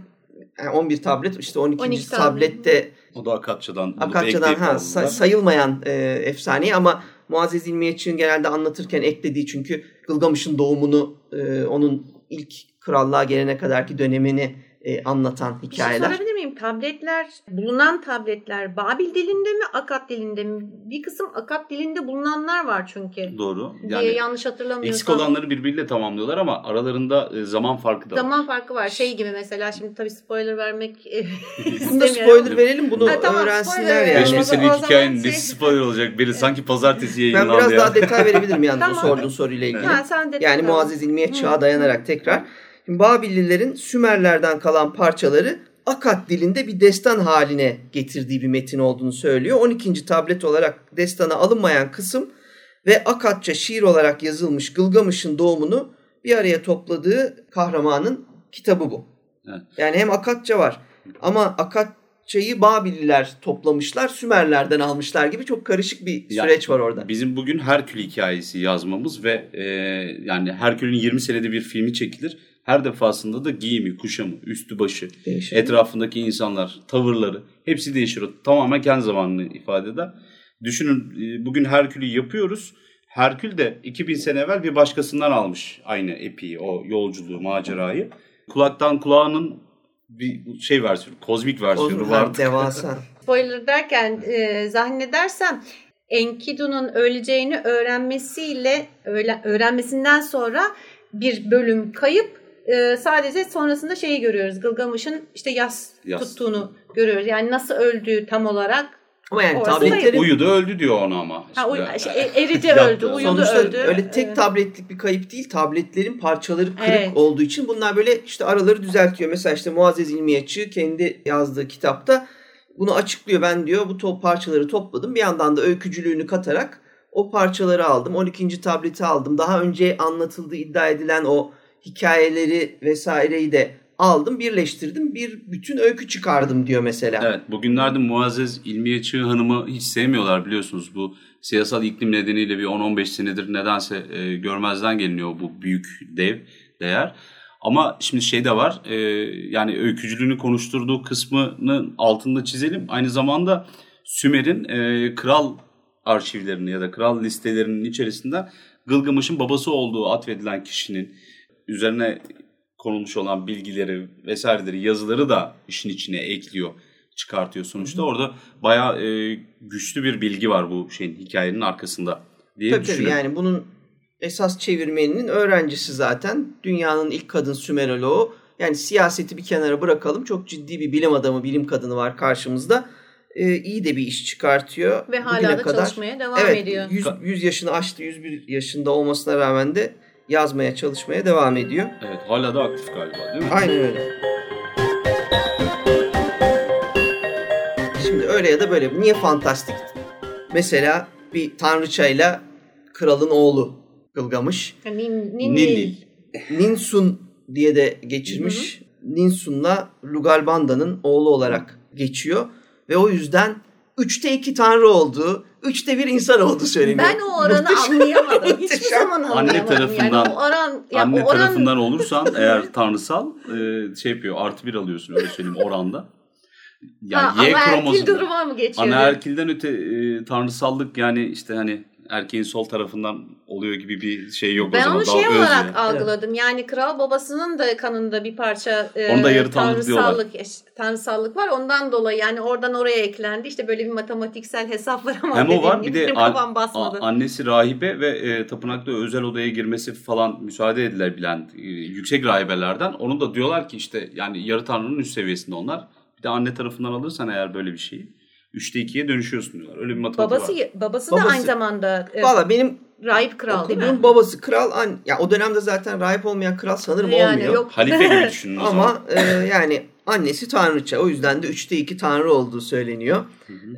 yani 11 tablet işte 12. 12 tablet. tablette O da Akatça'dan. Akatça'dan ha, sayılmayan e, efsane ama Muazzez İlmiyeç'in genelde anlatırken eklediği çünkü Gılgamış'ın doğumunu e, onun ilk krallığa gelene kadarki dönemini e, anlatan Bir şey hikayeler. sorabilir miyim? Tabletler, bulunan tabletler Babil dilinde mi, Akat dilinde mi? Bir kısım Akat dilinde bulunanlar var çünkü. Doğru. diye Yani yanlış hatırlamıyorsam. eksik olanları birbiriyle tamamlıyorlar ama aralarında e, zaman farkı da var. Zaman farkı var. Şey gibi mesela şimdi tabii spoiler vermek e, Bunda spoiler verelim bunu Ha, tamam, öğrensinler yani. verelim. Beş o meselelik zaman hikayenin şey- nesi spoiler olacak? Biri sanki pazartesi Ben yayınlandı biraz ya. daha detay verebilirim yalnız Tamam. o sorduğun soruyla ilgili. Ha, sen de Yani tamam. Muazzez İlmiye Çağ'a dayanarak tekrar. Şimdi Babillilerin Sümerlerden kalan parçaları Akat dilinde bir destan haline getirdiği bir metin olduğunu söylüyor. 12. tablet olarak destana alınmayan kısım ve Akatça şiir olarak yazılmış Gılgamış'ın doğumunu bir araya topladığı kahramanın kitabı bu. Evet. Yani hem Akatça var ama Akatçayı Babilliler toplamışlar, Sümerlerden almışlar gibi çok karışık bir süreç var orada. Bizim bugün Herkül hikayesi yazmamız ve e, yani Herkül'ün 20 senede bir filmi çekilir. Her defasında da giyimi, kuşamı, üstü başı, Değişik. etrafındaki insanlar, tavırları hepsi değişir. O tamamen kendi zamanını ifade eder. Düşünün e, bugün Herkül'ü yapıyoruz. Herkül de 2000 sene evvel bir başkasından almış aynı epiyi, o yolculuğu, macerayı. Kulaktan kulağının bir şey versiyonu, kozmik versiyonu O vardı. devasa. Spoiler derken e, zannedersem Enkidu'nun öleceğini öğrenmesiyle öğrenmesinden sonra bir bölüm kayıp e, sadece sonrasında şeyi görüyoruz. Gılgamış'ın işte yas, Yas. tuttuğunu görüyoruz. Yani nasıl öldüğü tam olarak Ama yani Orası tabletlerin Uyudu öldü diyor ona ama. ha, uy- şey, e- eridi öldü, uyudu sonuçta öldü. öyle tek tabletlik bir kayıp değil. Tabletlerin parçaları kırık Evet. olduğu için bunlar böyle işte araları düzeltiyor. Mesela işte Muazzez İlmiyatçı kendi yazdığı kitapta bunu açıklıyor. Ben diyor bu to- parçaları topladım. Bir yandan da öykücülüğünü katarak o parçaları aldım. 12. tableti aldım. Daha önce anlatıldığı iddia edilen o hikayeleri vesaireyi de aldım, birleştirdim. Bir bütün öykü çıkardım diyor mesela. Evet bugünlerde Muazzez İlmiye Çığ Hanım'ı hiç sevmiyorlar biliyorsunuz. Bu siyasal iklim nedeniyle bir 10-15 senedir nedense e, görmezden geliniyor bu büyük dev değer. Ama şimdi şey de var e, yani öykücülüğünü konuşturduğu kısmının altında çizelim. Aynı zamanda Sümer'in e, kral arşivlerini ya da kral listelerinin içerisinde Gılgamış'ın babası olduğu atfedilen kişinin üzerine konulmuş olan bilgileri vesaireleri yazıları da işin içine ekliyor çıkartıyor sonuçta. Orada bayağı e, güçlü bir bilgi var bu şeyin hikayenin arkasında diye Tabii tabii düşünüyorum. yani bunun esas çevirmeninin öğrencisi zaten. Dünyanın ilk kadın Sümeroloğu. Yani siyaseti bir kenara bırakalım. Çok ciddi bir bilim adamı, bilim kadını var karşımızda. Ee, iyi de bir iş çıkartıyor. Ve hala Bugüne da kadar- çalışmaya devam evet, ediyor. 100, 100 yaşını aştı. 101 yaşında olmasına rağmen de yazmaya, çalışmaya devam ediyor. Evet hala da aktif galiba değil mi? Aynen öyle. Şimdi öyle ya da böyle. Niye fantastik? Mesela bir tanrıçayla kralın oğlu Gılgamış. Nin, nin, Nil. Ninsun diye de geçirmiş. Ninsun'la Lugalbanda'nın oğlu olarak geçiyor. Ve o yüzden üçte iki tanrı olduğu, üçte bir insan olduğu söyleniyor. Ben o oranı Muhteşem. anlayamadım. Hiçbir zaman anlayamadım. Anne tarafından- yani o oran, ya Anne o oran, tarafından olursan eğer tanrısal e, şey yapıyor artı bir alıyorsun öyle söyleyeyim oranda. Yani ha, Y ama erkil kromozomu. duruma mı geçiyor? Anaerkilden öte e, tanrısallık yani işte hani erkeğin sol tarafından oluyor gibi bir şey yok o Ben zaman. onu Daha şey olarak yani. algıladım. Yani kral babasının da kanında bir parça e, Onda yarı tanrı diyorlar. tanrısallık, tanrısallık var. Ondan dolayı yani oradan oraya eklendi. İşte böyle bir matematiksel hesap var ama Hem o var bir de an- basmadı. annesi rahibe ve e, tapınakta özel odaya girmesi falan müsaade edilebilen e, yüksek rahibelerden. Onu da diyorlar ki işte yani yarı tanrının üst seviyesinde onlar. Bir de anne tarafından alırsan eğer böyle bir şeyi 3'te 2'ye dönüşüyorsun diyorlar. Öyle bir matematik babası var. babası da Babası- aynı zamanda e, Valla benim rahip kral değil mi? babası kral. An, ya o dönemde zaten rahip olmayan kral sanırım yani olmuyor. yok. Halife gibi düşünün o zaman. Ama e, yani annesi tanrıça. O yüzden de üçte iki tanrı olduğu söyleniyor.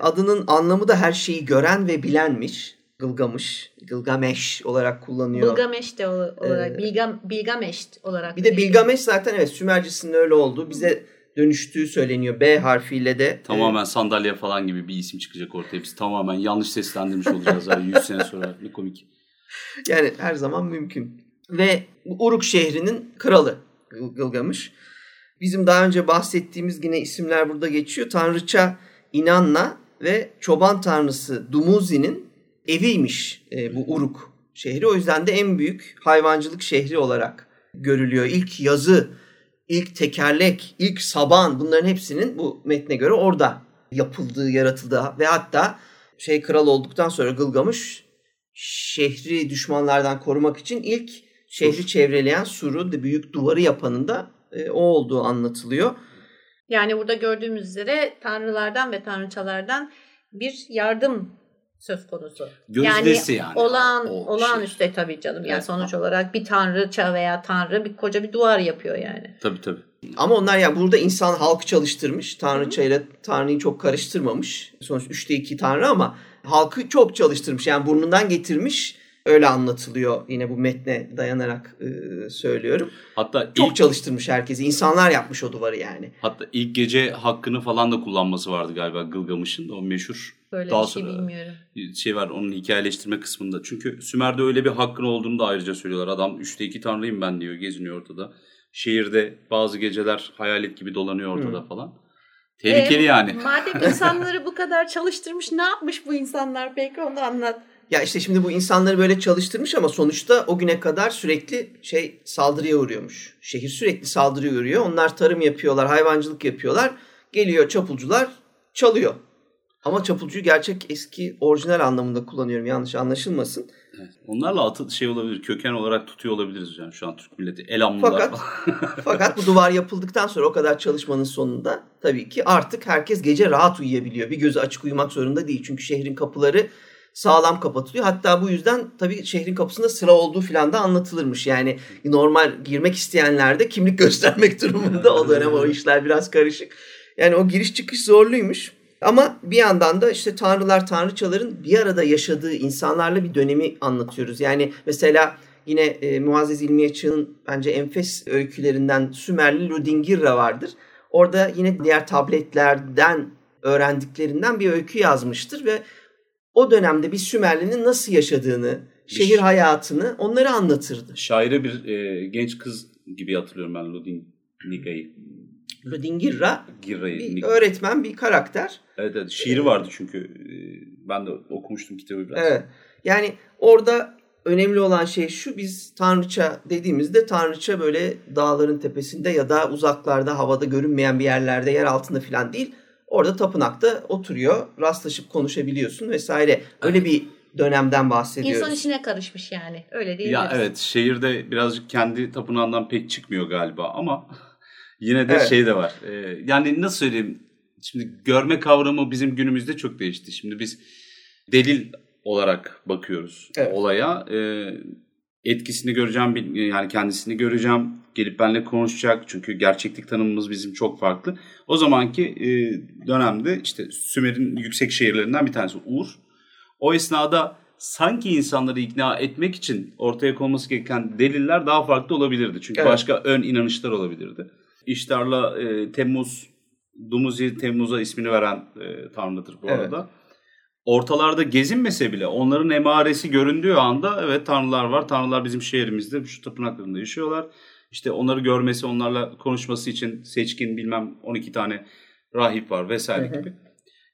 Adının anlamı da her şeyi gören ve bilenmiş. Gılgamış, Gılgameş olarak kullanıyor. Bilgameş de ol- olarak, Ee, Bilgam, Bilgameş olarak. bir de Bilgameş zaten evet Sümercisinin öyle olduğu bize dönüştüğü söyleniyor. B harfiyle de. e, Tamamen sandalye falan gibi bir isim çıkacak ortaya. Biz tamamen yanlış seslendirmiş olacağız. Yani 100 sene sonra ne komik. Yani her zaman mümkün. Ve Uruk şehrinin kralı Gıl- Gılgamış. Bizim daha önce bahsettiğimiz yine isimler burada geçiyor. Tanrıça İnanna ve çoban tanrısı Dumuzi'nin eviymiş e, bu Uruk şehri. O yüzden de en büyük hayvancılık şehri olarak görülüyor. İlk yazı ilk tekerlek, ilk saban bunların hepsinin bu metne göre orada yapıldığı, yaratıldığı ve hatta şey kral olduktan sonra Gılgamış şehri düşmanlardan korumak için ilk şehri çevreleyen suru, büyük duvarı yapanın da e, o olduğu anlatılıyor. Yani burada gördüğümüz üzere tanrılardan ve tanrıçalardan bir yardım söz konusu. Gözdesi yani. yani. Olağan, o olağanüstü şey. tabii canım. Yani evet. sonuç olarak bir tanrıça veya tanrı bir koca bir duvar yapıyor yani. Tabii tabii. Ama onlar yani burada insan halkı çalıştırmış. Tanrıça ile tanrıyı çok karıştırmamış. Sonuç 3'te 2 tanrı ama halkı çok çalıştırmış. Yani burnundan getirmiş. Öyle anlatılıyor yine bu metne dayanarak e, söylüyorum. Hatta çok ilk, çalıştırmış herkesi. İnsanlar yapmış o duvarı yani. Hatta ilk gece hakkını falan da kullanması vardı galiba Gılgamış'ın. O meşhur. Böyle Daha bir şey bilmiyorum. Şey var onun hikayeleştirme kısmında. Çünkü Sümer'de öyle bir hakkın olduğunu da ayrıca söylüyorlar. Adam 3'te 2 tanrıyım ben diyor geziniyor ortada. Şehirde bazı geceler hayalet gibi dolanıyor ortada hmm. falan. Tehlikeli ee, yani. Madem insanları bu kadar çalıştırmış ne yapmış bu insanlar peki onu anlat. Ya işte şimdi bu insanları böyle çalıştırmış ama sonuçta o güne kadar sürekli şey saldırıya uğruyormuş. Şehir sürekli saldırıya uğruyor. Onlar tarım yapıyorlar, hayvancılık yapıyorlar. Geliyor çapulcular çalıyor. Ama çapulcuyu gerçek eski orijinal anlamında kullanıyorum yanlış anlaşılmasın. Evet. Onlarla atı şey olabilir, köken olarak tutuyor olabiliriz yani şu an Türk milleti. Elamlılar. Fakat, fakat bu duvar yapıldıktan sonra o kadar çalışmanın sonunda tabii ki artık herkes gece rahat uyuyabiliyor. Bir gözü açık uyumak zorunda değil. Çünkü şehrin kapıları sağlam kapatılıyor. Hatta bu yüzden tabii şehrin kapısında sıra olduğu filan da anlatılırmış. Yani normal girmek isteyenler de kimlik göstermek durumunda o dönem o işler biraz karışık. Yani o giriş çıkış zorluymuş. Ama bir yandan da işte tanrılar, tanrıçaların bir arada yaşadığı insanlarla bir dönemi anlatıyoruz. Yani mesela yine e, Muazzez İlmiye bence enfes öykülerinden Sümerli Ludingirra vardır. Orada yine diğer tabletlerden öğrendiklerinden bir öykü yazmıştır ve o dönemde bir Sümerli'nin nasıl yaşadığını, şehir hayatını onları anlatırdı. Şaire bir e, genç kız gibi hatırlıyorum ben Ludingirra'yı. Ludingirra bir öğretmen, bir karakter. Evet, evet şiiri vardı çünkü e, ben de okumuştum kitabı biraz. Evet. Yani orada önemli olan şey şu biz tanrıça dediğimizde tanrıça böyle dağların tepesinde ya da uzaklarda havada görünmeyen bir yerlerde yer altında falan değil Orada tapınakta oturuyor, rastlaşıp konuşabiliyorsun vesaire. Öyle bir dönemden bahsediyoruz. İnsan işine karışmış yani. Öyle değil Ya evet şehirde birazcık kendi tapınağından pek çıkmıyor galiba ama yine de evet. şey de var. Ee, yani nasıl söyleyeyim? Şimdi görme kavramı bizim günümüzde çok değişti. Şimdi biz delil olarak bakıyoruz evet. olaya. Ee, etkisini göreceğim, yani kendisini göreceğim, gelip benimle konuşacak. Çünkü gerçeklik tanımımız bizim çok farklı. O zamanki e, dönemde işte Sümer'in yüksek şehirlerinden bir tanesi Ur. O esnada sanki insanları ikna etmek için ortaya konması gereken deliller daha farklı olabilirdi. Çünkü evet. başka ön inanışlar olabilirdi. İştarla e, Temmuz, Dumuzi Temmuz'a ismini veren e, tanrıdır bu evet. arada ortalarda gezinmese bile onların emaresi göründüğü anda evet tanrılar var. Tanrılar bizim şehrimizde şu tapınaklarında yaşıyorlar. İşte onları görmesi, onlarla konuşması için seçkin bilmem 12 tane rahip var vesaire gibi.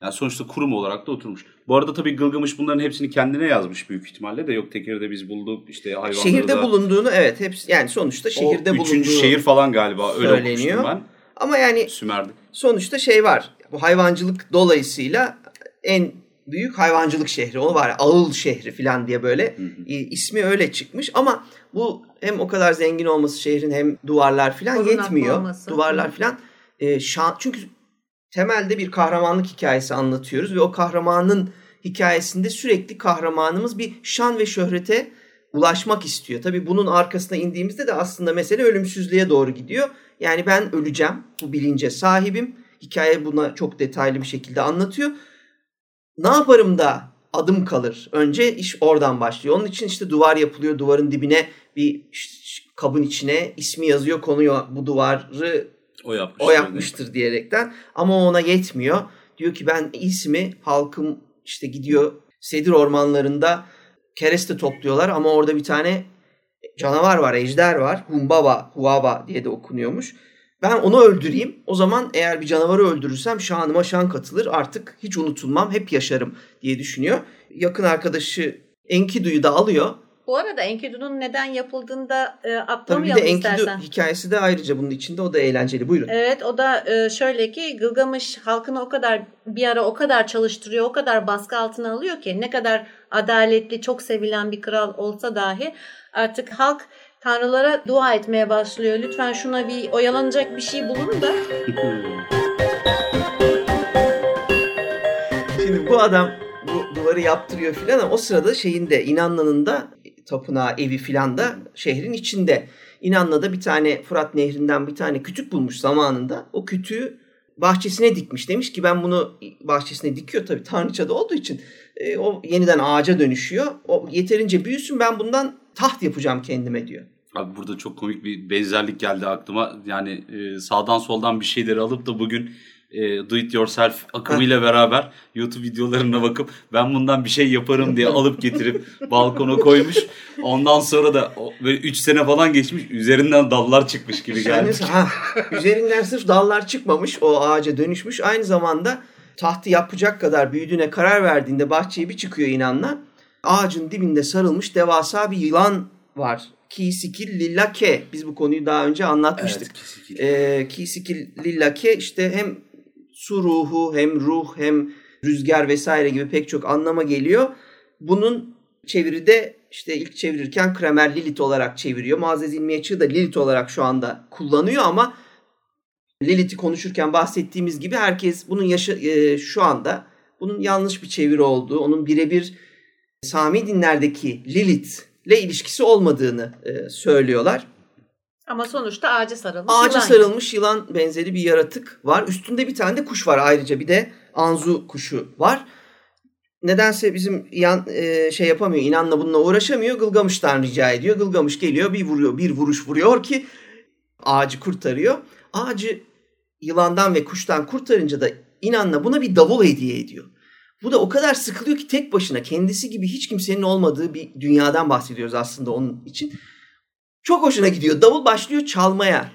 Yani sonuçta kurum olarak da oturmuş. Bu arada tabii Gılgamış bunların hepsini kendine yazmış büyük ihtimalle de yok tekerde biz bulduk işte hayvanları Şehirde da... bulunduğunu evet hepsi yani sonuçta şehirde o bulunduğu şehir falan galiba öyle söyleniyor. ben. Ama yani Sümer'de. sonuçta şey var bu hayvancılık dolayısıyla en büyük hayvancılık şehri. O var Ağıl şehri falan diye böyle hı hı. ismi öyle çıkmış ama bu hem o kadar zengin olması şehrin hem duvarlar falan Korunaklı yetmiyor. Olması. Duvarlar hı. falan e, şan, çünkü temelde bir kahramanlık hikayesi anlatıyoruz ve o kahramanın hikayesinde sürekli kahramanımız bir şan ve şöhrete ulaşmak istiyor. Tabii bunun arkasına indiğimizde de aslında mesele ölümsüzlüğe doğru gidiyor. Yani ben öleceğim, bu bilince sahibim. Hikaye buna çok detaylı bir şekilde anlatıyor ne yaparım da adım kalır. Önce iş oradan başlıyor. Onun için işte duvar yapılıyor. Duvarın dibine bir kabın içine ismi yazıyor konuyor. Bu duvarı o, yapmıştır, o yapmıştır diyerekten. Ama ona yetmiyor. Diyor ki ben ismi halkım işte gidiyor Sedir ormanlarında kereste topluyorlar ama orada bir tane canavar var, ejder var. Humbaba, Huaba diye de okunuyormuş. Ben onu öldüreyim. O zaman eğer bir canavarı öldürürsem şanıma şan katılır. Artık hiç unutulmam. Hep yaşarım diye düşünüyor. Yakın arkadaşı Enkidu'yu da alıyor. Bu arada Enkidu'nun neden yapıldığını da e, Tabii bir de atlamayalım Enkidu istersen. hikayesi de ayrıca bunun içinde o da eğlenceli. Buyurun. Evet o da e, şöyle ki Gılgamış halkını o kadar bir ara o kadar çalıştırıyor, o kadar baskı altına alıyor ki ne kadar adaletli, çok sevilen bir kral olsa dahi artık halk tanrılara dua etmeye başlıyor. Lütfen şuna bir oyalanacak bir şey bulun da Şimdi bu adam bu duvarı yaptırıyor filan ama o sırada şeyin de İnanlı'nın da tapınağı evi filan da şehrin içinde. İnanlı'da bir tane Fırat Nehri'nden bir tane kütük bulmuş zamanında. O kütüğü bahçesine dikmiş. Demiş ki ben bunu bahçesine dikiyor tabii tanrıçada olduğu için. E, o yeniden ağaca dönüşüyor. O yeterince büyüsün ben bundan taht yapacağım kendime diyor. Abi burada çok komik bir benzerlik geldi aklıma. Yani e, sağdan soldan bir şeyleri alıp da bugün e, do it yourself akımıyla beraber YouTube videolarına bakıp ben bundan bir şey yaparım diye alıp getirip balkona koymuş. Ondan sonra da o- böyle 3 sene falan geçmiş üzerinden dallar çıkmış gibi Yani geldi. ha, üzerinden sırf dallar çıkmamış o ağaca dönüşmüş. Aynı zamanda tahtı yapacak kadar büyüdüğüne karar verdiğinde bahçeye bir çıkıyor inanla. Ağacın dibinde sarılmış devasa bir yılan var. Kisikil lillake. Biz bu konuyu daha önce anlatmıştık. Evet, kesinlikle. Ee, Kisikil lillake işte hem su ruhu hem ruh hem rüzgar vesaire gibi pek çok anlama geliyor. Bunun çeviride işte ilk çevirirken Kramer Lilith olarak çeviriyor. Muazzez İlmi Açığı da Lilith olarak şu anda kullanıyor ama Lilith'i konuşurken bahsettiğimiz gibi herkes bunun yaşı, e, şu anda bunun yanlış bir çeviri olduğu, onun birebir Sami dinlerdeki Lilith'le ilişkisi olmadığını e, söylüyorlar. ama sonuçta ağaca sarılmış. Ağaca yılan. sarılmış yılan benzeri bir yaratık var. Üstünde bir tane de kuş var ayrıca bir de anzu kuşu var. Nedense bizim yan, e, şey yapamıyor, inanla bununla uğraşamıyor. Gılgamış'tan rica ediyor. Gılgamış geliyor bir vuruyor, bir vuruş vuruyor ki ağacı kurtarıyor. Ağacı yılandan ve kuştan kurtarınca da inanla buna bir davul hediye ediyor. Bu da o kadar sıkılıyor ki tek başına kendisi gibi hiç kimsenin olmadığı bir dünyadan bahsediyoruz aslında onun için. Çok hoşuna gidiyor. Davul başlıyor çalmaya.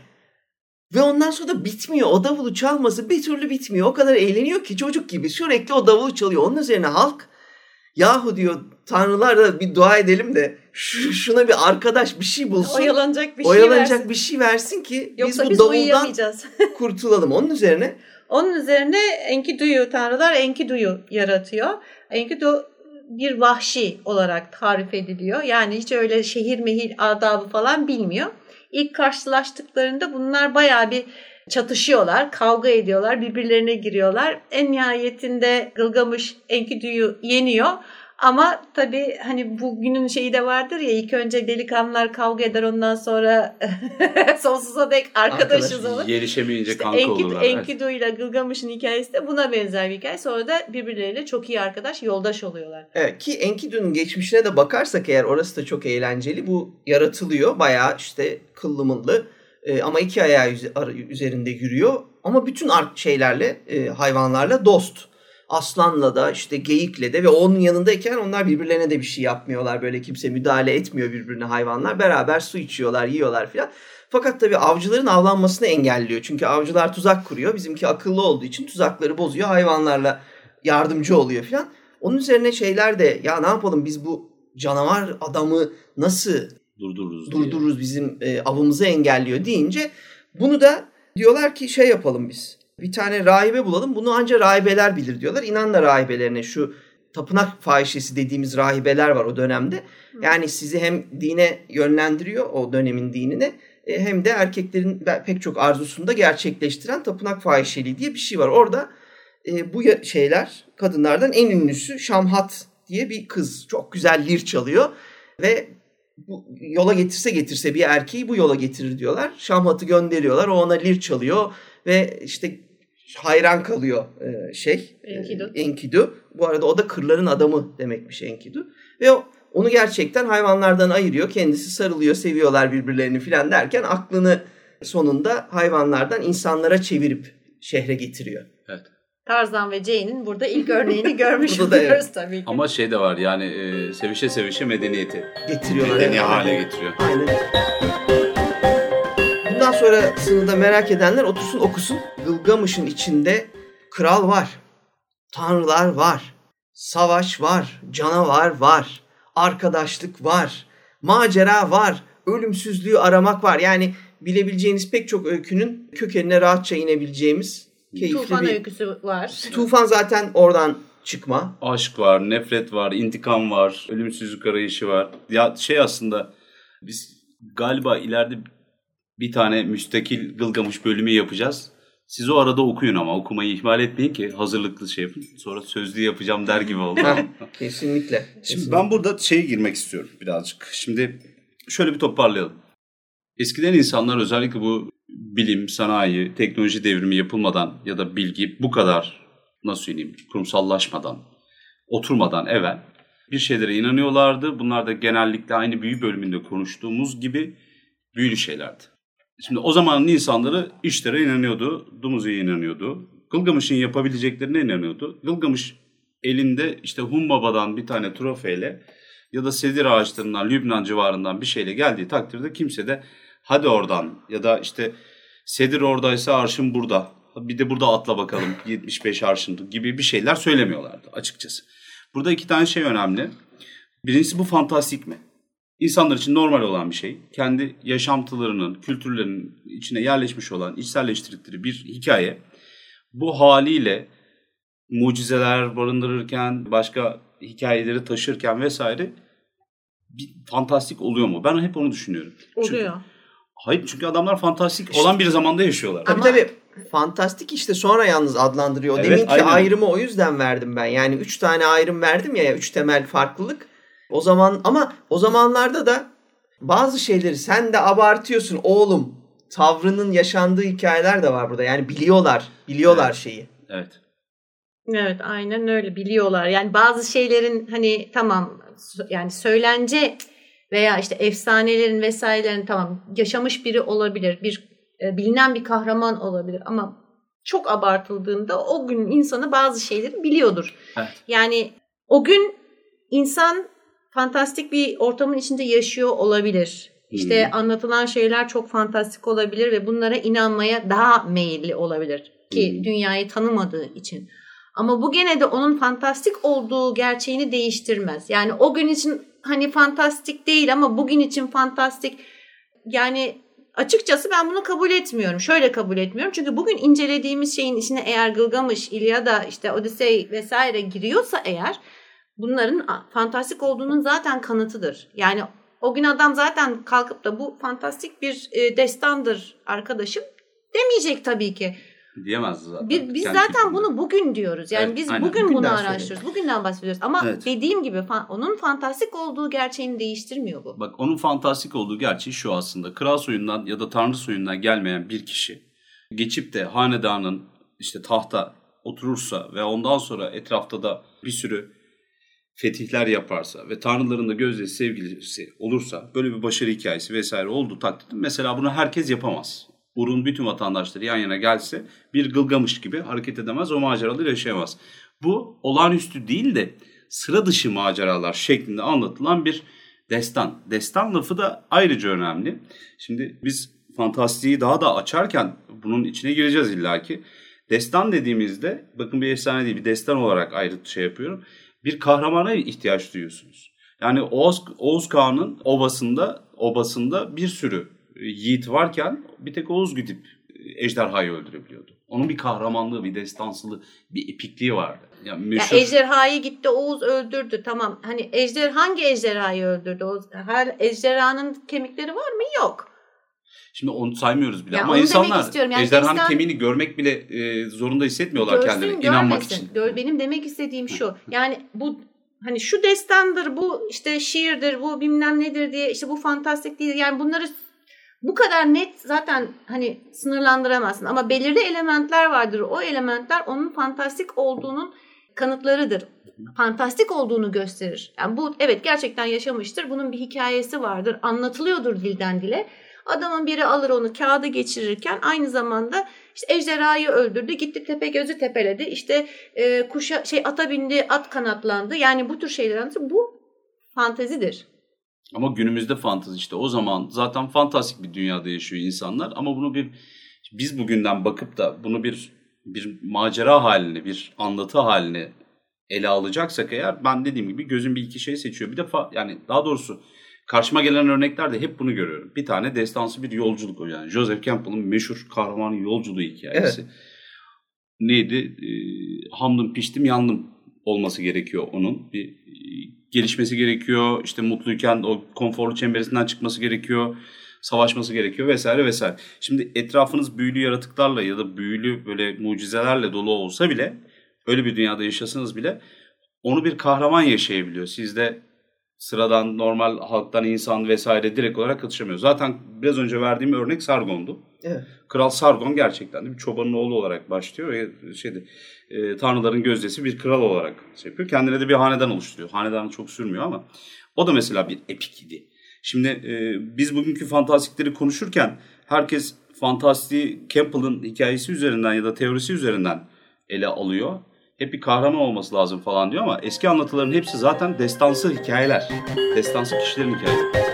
Ve ondan sonra da bitmiyor. O davulu çalması bir türlü bitmiyor. O kadar eğleniyor ki çocuk gibi sürekli o davulu çalıyor. Onun üzerine halk yahu diyor tanrılar da bir dua edelim de şu- şuna bir arkadaş bir şey bulsun. Oyalanacak bir şey oyalanacak versin. bir şey versin ki Yoksa biz biz, bu davuldan uyuyamayacağız. kurtulalım. Onun üzerine Onun üzerine Enkidu'yu tanrılar Enkidu'yu yaratıyor. Enkidu bir vahşi olarak tarif ediliyor. Yani hiç öyle şehir mehir adabı falan bilmiyor. İlk karşılaştıklarında bunlar bayağı bir çatışıyorlar, kavga ediyorlar, birbirlerine giriyorlar. En nihayetinde Gılgamış Enkidu'yu yeniyor. Ama tabii hani bugünün şeyi de vardır ya ilk önce delikanlılar kavga eder ondan sonra sonsuza dek arkadaşız Arkadaş, olur. Yerişemeyince İşte kanka Enkidu, olurlar. Enkidu ile Gılgamış'ın hikayesi de buna benzer bir hikaye. Sonra da birbirleriyle çok iyi arkadaş, yoldaş oluyorlar. Evet ki Enkidu'nun geçmişine de bakarsak eğer orası da çok eğlenceli. Bu yaratılıyor bayağı işte kıllı mıllı e, ama iki ayağı üzerinde yürüyor. Ama bütün şeylerle e, hayvanlarla dost. Aslanla da işte geyikle de ve onun yanındayken onlar birbirlerine de bir şey yapmıyorlar. Böyle kimse müdahale etmiyor birbirine hayvanlar. Beraber su içiyorlar, yiyorlar filan. Fakat tabii avcıların avlanmasını engelliyor. Çünkü avcılar tuzak kuruyor. Bizimki akıllı olduğu için tuzakları bozuyor. Hayvanlarla yardımcı oluyor filan. Onun üzerine şeyler de ya ne yapalım biz bu canavar adamı nasıl Durdururuz diye. durdururuz bizim e, avımızı engelliyor deyince bunu da diyorlar ki şey yapalım biz. Bir tane rahibe bulalım. Bunu anca rahibeler bilir diyorlar. İnanla rahibelerine şu tapınak fahişesi dediğimiz rahibeler var o dönemde. Yani sizi hem dine yönlendiriyor o dönemin dinine e, hem de erkeklerin pek çok arzusunu da gerçekleştiren tapınak fahişeliği diye bir şey var. Orada e, bu şeyler kadınlardan en ünlüsü Şamhat diye bir kız. Çok güzel lir çalıyor ve bu yola getirse getirse bir erkeği bu yola getirir diyorlar. Şamhat'ı gönderiyorlar. O ona lir çalıyor ve işte hayran kalıyor e, şey e, Enkidu. Enkidu. Bu arada o da kırların adamı demekmiş Enkidu. Ve o onu gerçekten hayvanlardan ayırıyor. Kendisi sarılıyor, seviyorlar birbirlerini filan derken aklını sonunda hayvanlardan insanlara çevirip şehre getiriyor. Evet. Tarzan ve Jane'in burada ilk örneğini görmüş oluyoruz tabii ki. Ama şey de var yani e, sevişe sevişe medeniyeti Getiriyorlar. medeni Evet. hale getiriyor. Aynen. Bundan sonrasını da merak edenler otursun okusun. Gılgamış'ın içinde kral var. Tanrılar var. Savaş var. Canavar var. Arkadaşlık var. Macera var. Ölümsüzlüğü aramak var. Yani bilebileceğiniz pek çok öykünün kökenine rahatça inebileceğimiz keyifli Tufan bir... öyküsü var. Tufan zaten oradan çıkma. Aşk var, nefret var, intikam var, ölümsüzlük arayışı var. Ya şey aslında biz galiba ileride bir tane müstakil Gılgamış bölümü yapacağız. Siz o arada okuyun ama okumayı ihmal etmeyin ki hazırlıklı şey yapın. Sonra sözlü yapacağım der gibi oldu. Kesinlikle. Şimdi kesinlikle. ben burada şeye girmek istiyorum birazcık. Şimdi şöyle bir toparlayalım. Eskiden insanlar özellikle bu bilim, sanayi, teknoloji devrimi yapılmadan ya da bilgi bu kadar nasıl söyleyeyim kurumsallaşmadan, oturmadan evvel bir şeylere inanıyorlardı. Bunlar da genellikle aynı büyü bölümünde konuştuğumuz gibi büyülü şeylerdi. Şimdi o zamanın insanları işlere inanıyordu, Dumuzi'ye inanıyordu. Gılgamış'ın yapabileceklerine inanıyordu. Gılgamış elinde işte Humbaba'dan bir tane trofeyle ya da sedir ağaçlarından Lübnan civarından bir şeyle geldiği takdirde kimse de hadi oradan ya da işte sedir oradaysa arşın burada bir de burada atla bakalım 75 arşın gibi bir şeyler söylemiyorlardı açıkçası. Burada iki tane şey önemli. Birincisi bu fantastik mi? İnsanlar için normal olan bir şey. Kendi yaşantılarının, kültürlerinin içine yerleşmiş olan, içselleştirdikleri bir hikaye. Bu haliyle mucizeler barındırırken, başka hikayeleri taşırken vesaire bir fantastik oluyor mu? Ben hep onu düşünüyorum. Çünkü, Oluyor. hayır çünkü adamlar fantastik olan bir zamanda yaşıyorlar. Tabii Ama- tabii. Fantastik işte sonra yalnız adlandırıyor. Evet, Deminki aynen. ayrımı o yüzden verdim ben. Yani üç tane ayrım verdim ya, üç temel farklılık. O zaman ama o zamanlarda da bazı şeyleri sen de abartıyorsun oğlum. Tavrının yaşandığı hikayeler de var burada. Yani biliyorlar, biliyorlar Evet. şeyi. Evet. Evet aynen öyle biliyorlar. Yani bazı şeylerin hani tamam yani söylence veya işte efsanelerin vesairelerin tamam yaşamış biri olabilir. Bir e, bilinen bir kahraman olabilir ama çok abartıldığında o gün insanı bazı şeyleri biliyordur. Evet. Yani o gün insan fantastik bir ortamın içinde yaşıyor olabilir. İşte Hı. anlatılan şeyler çok fantastik olabilir ve bunlara inanmaya daha meyilli olabilir ki Hı. dünyayı tanımadığı için. Ama bu gene de onun fantastik olduğu gerçeğini değiştirmez. Yani o gün için hani fantastik değil ama bugün için fantastik. Yani açıkçası ben bunu kabul etmiyorum. Şöyle kabul etmiyorum. Çünkü bugün incelediğimiz şeyin içine eğer Gılgamış, İlyada, işte Odisey vesaire giriyorsa eğer bunların fantastik olduğunun zaten kanıtıdır. Yani o gün adam zaten kalkıp da bu fantastik bir e, destandır arkadaşım demeyecek tabii ki. Diyemez zaten. Biz, biz Kendi zaten bunu bugün diyoruz. Yani Evet, biz aynen. bugün bunu Bugünden araştırıyoruz. Bugünden bahsediyoruz. Ama Evet. dediğim gibi fa- onun fantastik olduğu gerçeğini değiştirmiyor bu. Bak onun fantastik olduğu gerçeği şu aslında. Kral soyundan ya da tanrı soyundan gelmeyen bir kişi geçip de hanedanın işte tahta oturursa ve ondan sonra etrafta da bir sürü fetihler yaparsa ve tanrıların da gözdesi sevgilisi olursa böyle bir başarı hikayesi vesaire olduğu takdirde mesela bunu herkes yapamaz. Urun bütün vatandaşları yan yana gelse bir Gılgamış gibi hareket edemez o maceraları yaşayamaz. Bu olağanüstü değil de sıra dışı maceralar şeklinde anlatılan bir destan. Destan lafı da ayrıca önemli. Şimdi biz fantastiği daha da açarken bunun içine gireceğiz illaki. Destan dediğimizde bakın bir efsane değil bir destan olarak ayrı şey yapıyorum. Bir kahramana ihtiyaç duyuyorsunuz. Yani Oğuz, Oğuz Kağan'ın obasında, obasında bir sürü yiğit varken bir tek Oğuz gidip ejderhayı öldürebiliyordu. Onun bir kahramanlığı, bir destansılığı, bir epikliği vardı. Yani Ya meşhur. ejderhayı gitti Oğuz öldürdü tamam. Hani ejder hangi ejderhayı öldürdü? Oğuz? Her ejderhanın kemikleri var mı? Yok. Şimdi onu saymıyoruz bile Ya ama insanlar istiyorum. Yani ejderhanın destan- kemiğini görmek bile e, zorunda hissetmiyorlar Görsün, kendilerine inanmak görmesin. için. Gör- benim demek istediğim şu. Yani bu hani şu destandır, bu işte şiirdir, bu bilmem nedir diye işte bu fantastik değil. Yani bunları bu kadar net zaten hani sınırlandıramazsın ama belirli elementler vardır. O elementler onun fantastik olduğunun kanıtlarıdır. Fantastik olduğunu gösterir. Yani bu evet gerçekten yaşamıştır. Bunun bir hikayesi vardır. Anlatılıyordur dilden dile. Adamın biri alır onu kağıda geçirirken aynı zamanda işte ejderhayı öldürdü, gitti tepe gözü tepeledi. İşte e, kuşa şey ata bindi, at kanatlandı. Yani bu tür şeyler anlatır. Bu fantezidir. Ama günümüzde fantezi işte o zaman zaten fantastik bir dünyada yaşıyor insanlar ama bunu bir biz bugünden bakıp da bunu bir bir macera haline, bir anlatı haline ele alacaksak eğer ben dediğim gibi gözüm bir iki şey seçiyor. Bir defa yani daha doğrusu Karşıma gelen örneklerde hep bunu görüyorum. Bir tane destansı bir yolculuk o yani. Joseph Campbell'ın meşhur kahraman yolculuğu hikayesi. Evet. Neydi? E, hamdım piştim yandım olması gerekiyor onun. Bir e, gelişmesi gerekiyor. İşte mutluyken o konforlu çemberisinden çıkması gerekiyor. Savaşması gerekiyor vesaire vesaire. Şimdi etrafınız büyülü yaratıklarla ya da büyülü böyle mucizelerle dolu olsa bile öyle bir dünyada yaşasanız bile onu bir kahraman yaşayabiliyor. Sizde sıradan normal halktan insan vesaire direkt olarak katışamıyor. Zaten biraz önce verdiğim örnek Sargon'du. Evet. Kral Sargon gerçekten de bir çobanın oğlu olarak başlıyor ve şeyde e, tanrıların gözdesi bir kral olarak şey yapıyor. Kendine de bir hanedan oluşturuyor. Hanedan çok sürmüyor ama o da mesela bir epik idi. Şimdi e, biz bugünkü fantastikleri konuşurken herkes fantastiği Campbell'ın hikayesi üzerinden ya da teorisi üzerinden ele alıyor hep bir kahraman olması lazım falan diyor ama eski anlatıların hepsi zaten destansı hikayeler. Destansı kişilerin hikayeleri.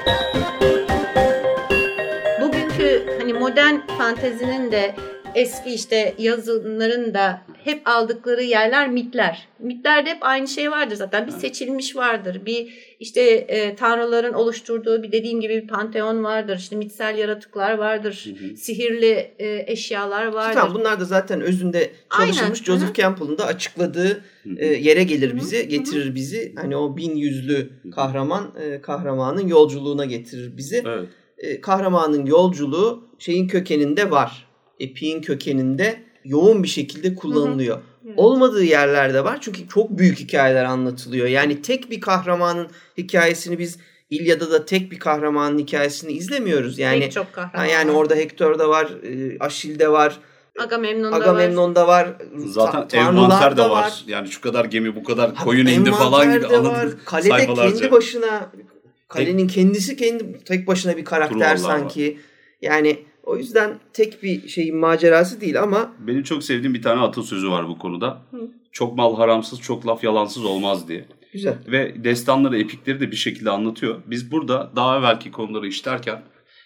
Bugünkü hani modern fantezinin de eski işte yazınların da hep aldıkları yerler mitler. Mitlerde hep aynı şey vardır zaten. Bir seçilmiş vardır. Bir işte e, tanrıların oluşturduğu bir dediğim gibi bir panteon vardır. İşte mitsel yaratıklar vardır. Hı hı. Sihirli e, eşyalar vardır. Tamam bunlar da zaten özünde çalışılmış. Aynen. Joseph. Campbell'ın da açıkladığı e, yere gelir bizi, hı hı. getirir bizi. Hani o bin yüzlü kahraman e, kahramanın yolculuğuna getirir bizi. Evet. E, kahramanın yolculuğu şeyin kökeninde var. Epiğin kökeninde yoğun bir şekilde kullanılıyor. Hı hı. Evet. Olmadığı yerlerde var çünkü çok büyük hikayeler anlatılıyor. Yani tek bir kahramanın hikayesini biz İlyada da tek bir kahramanın hikayesini izlemiyoruz. Yani Pek çok kahraman. Yani orada Hector da var, e, Aşil de var. Agamemnon da Agamemnon da var. Zaten Ta- envanter de var. var. Yani şu kadar gemi bu kadar koyun indi falan gibi var. Kalede kendi başına kalenin kendisi kendi tek başına bir karakter sanki. Var. Yani o yüzden tek bir şeyin macerası değil ama... Benim çok sevdiğim bir tane atasözü var bu konuda. Hı. Çok mal haramsız, çok laf yalansız olmaz diye. Güzel. Ve destanları, epikleri de bir şekilde anlatıyor. Biz burada daha evvelki konuları işlerken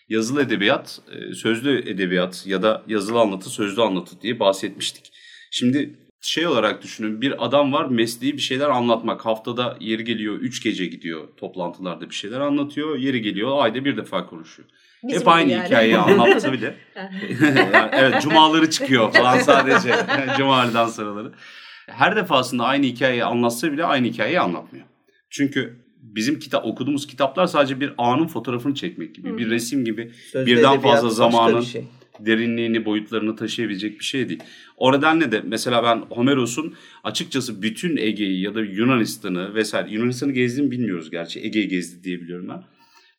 yazılı edebiyat, e, sözlü edebiyat ya da yazılı anlatı, sözlü anlatı diye bahsetmiştik. Şimdi şey olarak düşünün bir adam var mesleği bir şeyler anlatmak. Haftada yeri geliyor 3 gece gidiyor toplantılarda bir şeyler anlatıyor. Yeri geliyor ayda bir defa konuşuyor. Bizim Hep aynı yani. hikayeyi anlattı bile. evet cumaları çıkıyor falan sadece. Cumalıdan sonraları. Her defasında aynı hikayeyi anlatsa bile aynı hikayeyi anlatmıyor. Çünkü bizim kitap okuduğumuz kitaplar sadece bir anın fotoğrafını çekmek gibi. Hı. Bir resim gibi Sözde birden fazla zamanın şey. derinliğini, boyutlarını taşıyabilecek bir şey değil. O nedenle de mesela ben Homeros'un açıkçası bütün Ege'yi ya da Yunanistan'ı vesaire Yunanistan'ı gezdiğini bilmiyoruz gerçi. Ege'yi gezdi diye biliyorum ben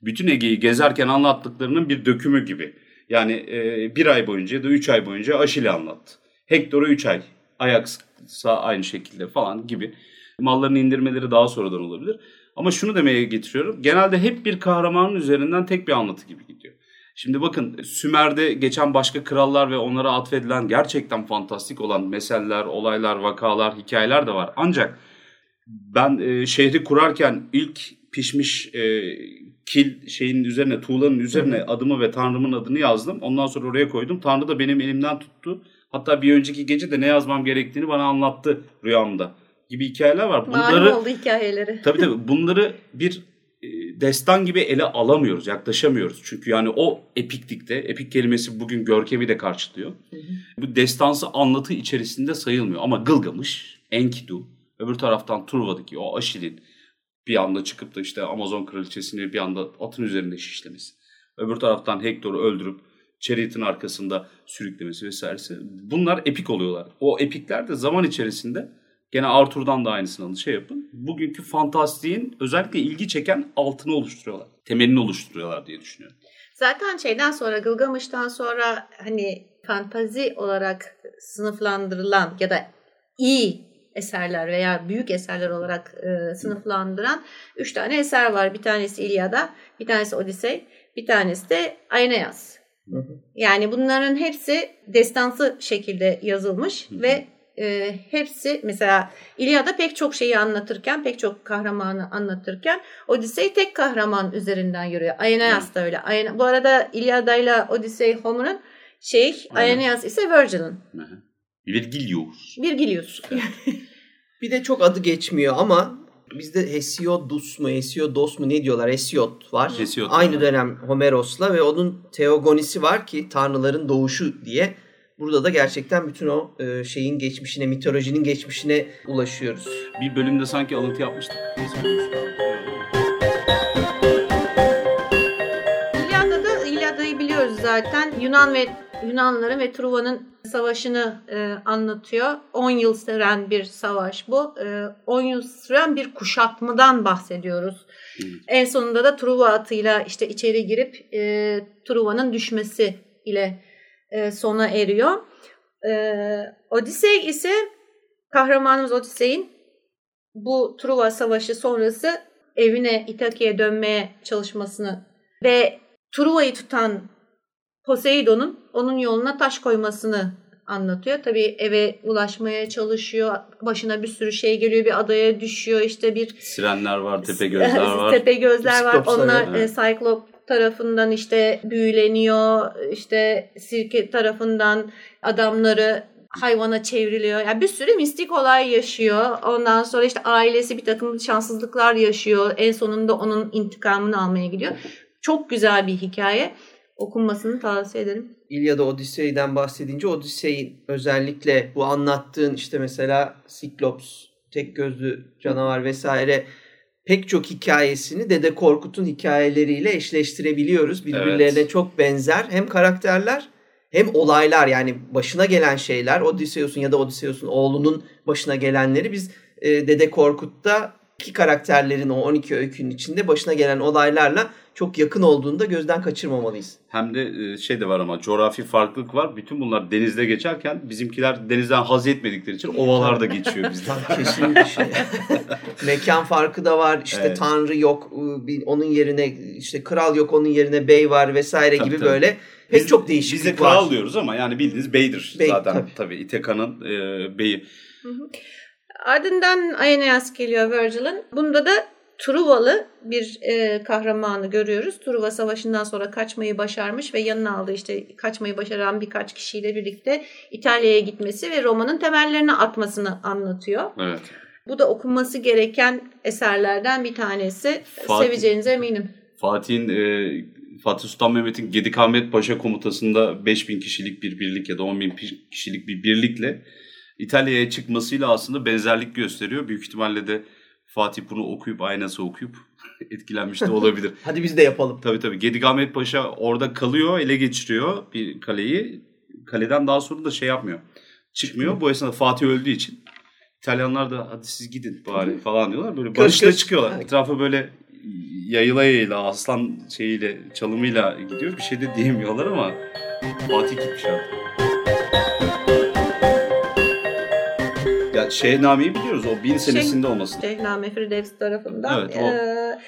bütün Ege'yi gezerken anlattıklarının bir dökümü gibi. Yani e, bir ay boyunca ya da üç ay boyunca Aşil'i anlattı. Hector'a üç ay. Ajax'a aynı şekilde falan gibi. Mallarını indirmeleri daha sonradan olabilir. Ama şunu demeye getiriyorum. Genelde hep bir kahramanın üzerinden tek bir anlatı gibi gidiyor. Şimdi bakın Sümer'de geçen başka krallar ve onlara atfedilen gerçekten fantastik olan meseleler, olaylar, vakalar, hikayeler de var. Ancak ben e, şehri kurarken ilk pişmiş e, kil şeyin üzerine, tuğlanın üzerine Hı-hı. adımı ve Tanrım'ın adını yazdım. Ondan sonra oraya koydum. Tanrı da benim elimden tuttu. Hatta bir önceki gece de ne yazmam gerektiğini bana anlattı rüyamda gibi hikayeler var. Bunları Malum oldu hikayeleri. Tabii tabii. Bunları bir e, destan gibi ele alamıyoruz, yaklaşamıyoruz. Çünkü yani o epiklikte, epik kelimesi bugün görkemi de karşılıyor. Hı hı. Bu destansı anlatı içerisinde sayılmıyor. Ama Gılgamış, Enkidu, öbür taraftan Truva'daki o Aşil'in bir anda çıkıp da işte Amazon kraliçesini bir anda atın üzerinde şişlemesi. Öbür taraftan Hector'u öldürüp Chariot'ın arkasında sürüklemesi vesairesi. Bunlar epik oluyorlar. O epikler de zaman içerisinde gene Arthur'dan da aynısını alın şey yapın. Bugünkü fantastiğin özellikle ilgi çeken altını oluşturuyorlar. Temelini oluşturuyorlar diye düşünüyorum. Zaten şeyden sonra Gılgamış'tan sonra hani fantazi olarak sınıflandırılan ya da iyi eserler veya büyük eserler olarak e, sınıflandıran üç tane eser var. Bir tanesi İlyada, bir tanesi Odisey, bir tanesi de Aeneas. Yani bunların hepsi destansı şekilde yazılmış ve e, hepsi mesela İlyada pek çok şeyi anlatırken, pek çok kahramanı anlatırken Odisey tek kahraman üzerinden yürüyor. Aeneas da öyle. Aene, bu arada İlyada ile Odisey Homer'ın şey, Aeneas ise Virgil'in. Virgilius. Virgilius. bir de çok adı geçmiyor ama Bizde Hesiodus mu, Hesiodos mu ne diyorlar? Hesiod var. Hesiod, Aynı evet. dönem Homeros'la ve onun Teogonisi var ki tanrıların doğuşu diye. Burada da gerçekten bütün o e, şeyin geçmişine, mitolojinin geçmişine ulaşıyoruz. Bir bölümde sanki alıntı yapmıştık. İlyada'da Yunan ve Yunanların ve Truva'nın savaşını e, anlatıyor. 10 yıl süren bir savaş bu. E, 10 yıl süren bir kuşatmadan bahsediyoruz. Evet. En sonunda da Truva atıyla işte içeri girip e, Truva'nın düşmesi ile e, sona eriyor. E, Odisey ise kahramanımız Odisey'in bu Truva Savaşı sonrası evine İtaki'ye dönmeye çalışmasını ve Truva'yı tutan Poseidon'un onun yoluna taş koymasını anlatıyor. Tabii eve ulaşmaya çalışıyor. Başına bir sürü şey geliyor. Bir adaya düşüyor. İşte bir Sirenler var, tepe gözler var. Tepe gözler var. Onlar evet. e, Cyclop tarafından işte büyüleniyor. İşte sirke tarafından adamları hayvana çevriliyor. Yani bir sürü mistik olay yaşıyor. Ondan sonra işte ailesi bir takım şanssızlıklar yaşıyor. En sonunda onun intikamını almaya gidiyor. Çok güzel bir hikaye. Okunmasını tavsiye ederim. İlyada Odisey'den bahsedince Odisey'in özellikle bu anlattığın işte mesela Siklops, tek gözlü canavar vesaire pek çok hikayesini Dede Korkut'un hikayeleriyle eşleştirebiliyoruz. Birbirlerine Evet. çok benzer hem karakterler hem olaylar yani başına gelen şeyler Odysseus'un ya da Odysseus'un oğlunun başına gelenleri biz e, Dede Korkut'ta iki karakterlerin o 12 öykünün içinde başına gelen olaylarla çok yakın olduğunu da gözden kaçırmamalıyız. Hem de e, şey de var ama coğrafi farklılık var. Bütün bunlar denizde geçerken bizimkiler denizden haz etmedikleri için ovalarda geçiyor bizden. Kesinlikle şey. Mekan farkı da var. İşte Evet. tanrı yok. ıı, Onun yerine işte kral yok. Onun yerine bey var vesaire Tabii, gibi tabii. böyle pek Biz- çok değişiklik Biz de var. kral diyoruz ama yani bildiğiniz beydir Bey, zaten tabii. tabii. İteka'nın e, beyi. Ardından Aeneas geliyor Virgil'in. Bunda da Truvalı bir e, kahramanı görüyoruz. Truva Savaşı'ndan sonra kaçmayı başarmış ve yanına aldığı işte kaçmayı başaran birkaç kişiyle birlikte İtalya'ya gitmesi ve romanın temellerini atmasını anlatıyor. Evet. Bu da okunması gereken eserlerden bir tanesi. Fatih- Seveceğinize eminim. Fatih'in e, Fatih Sultan Mehmet'in Gedikamet Paşa komutasında 5000 kişilik bir birlik ya da 10 bin pi- kişilik bir birlikle İtalya'ya çıkmasıyla aslında benzerlik gösteriyor. Büyük ihtimalle de Fatih bunu okuyup aynası okuyup etkilenmiş de olabilir. Hadi biz de yapalım. tabii tabii Gedikamet Paşa orada kalıyor, ele geçiriyor bir kaleyi. Kaleden daha sonra da şey yapmıyor. Çıkmıyor. Bu esnada Fatih öldüğü için İtalyanlar da hadi siz gidin bari falan diyorlar. Böyle köş. çıkıyorlar. Ha. Etrafa böyle yayıla yayıla aslan şeyiyle çalımıyla gidiyor. Bir şey de diyemiyorlar ama Fatih gitmiş artık. Ya Şehname'yi biliyoruz. O bin senesinde olması. Şehname Firdevs tarafından. Evet, o- Ee,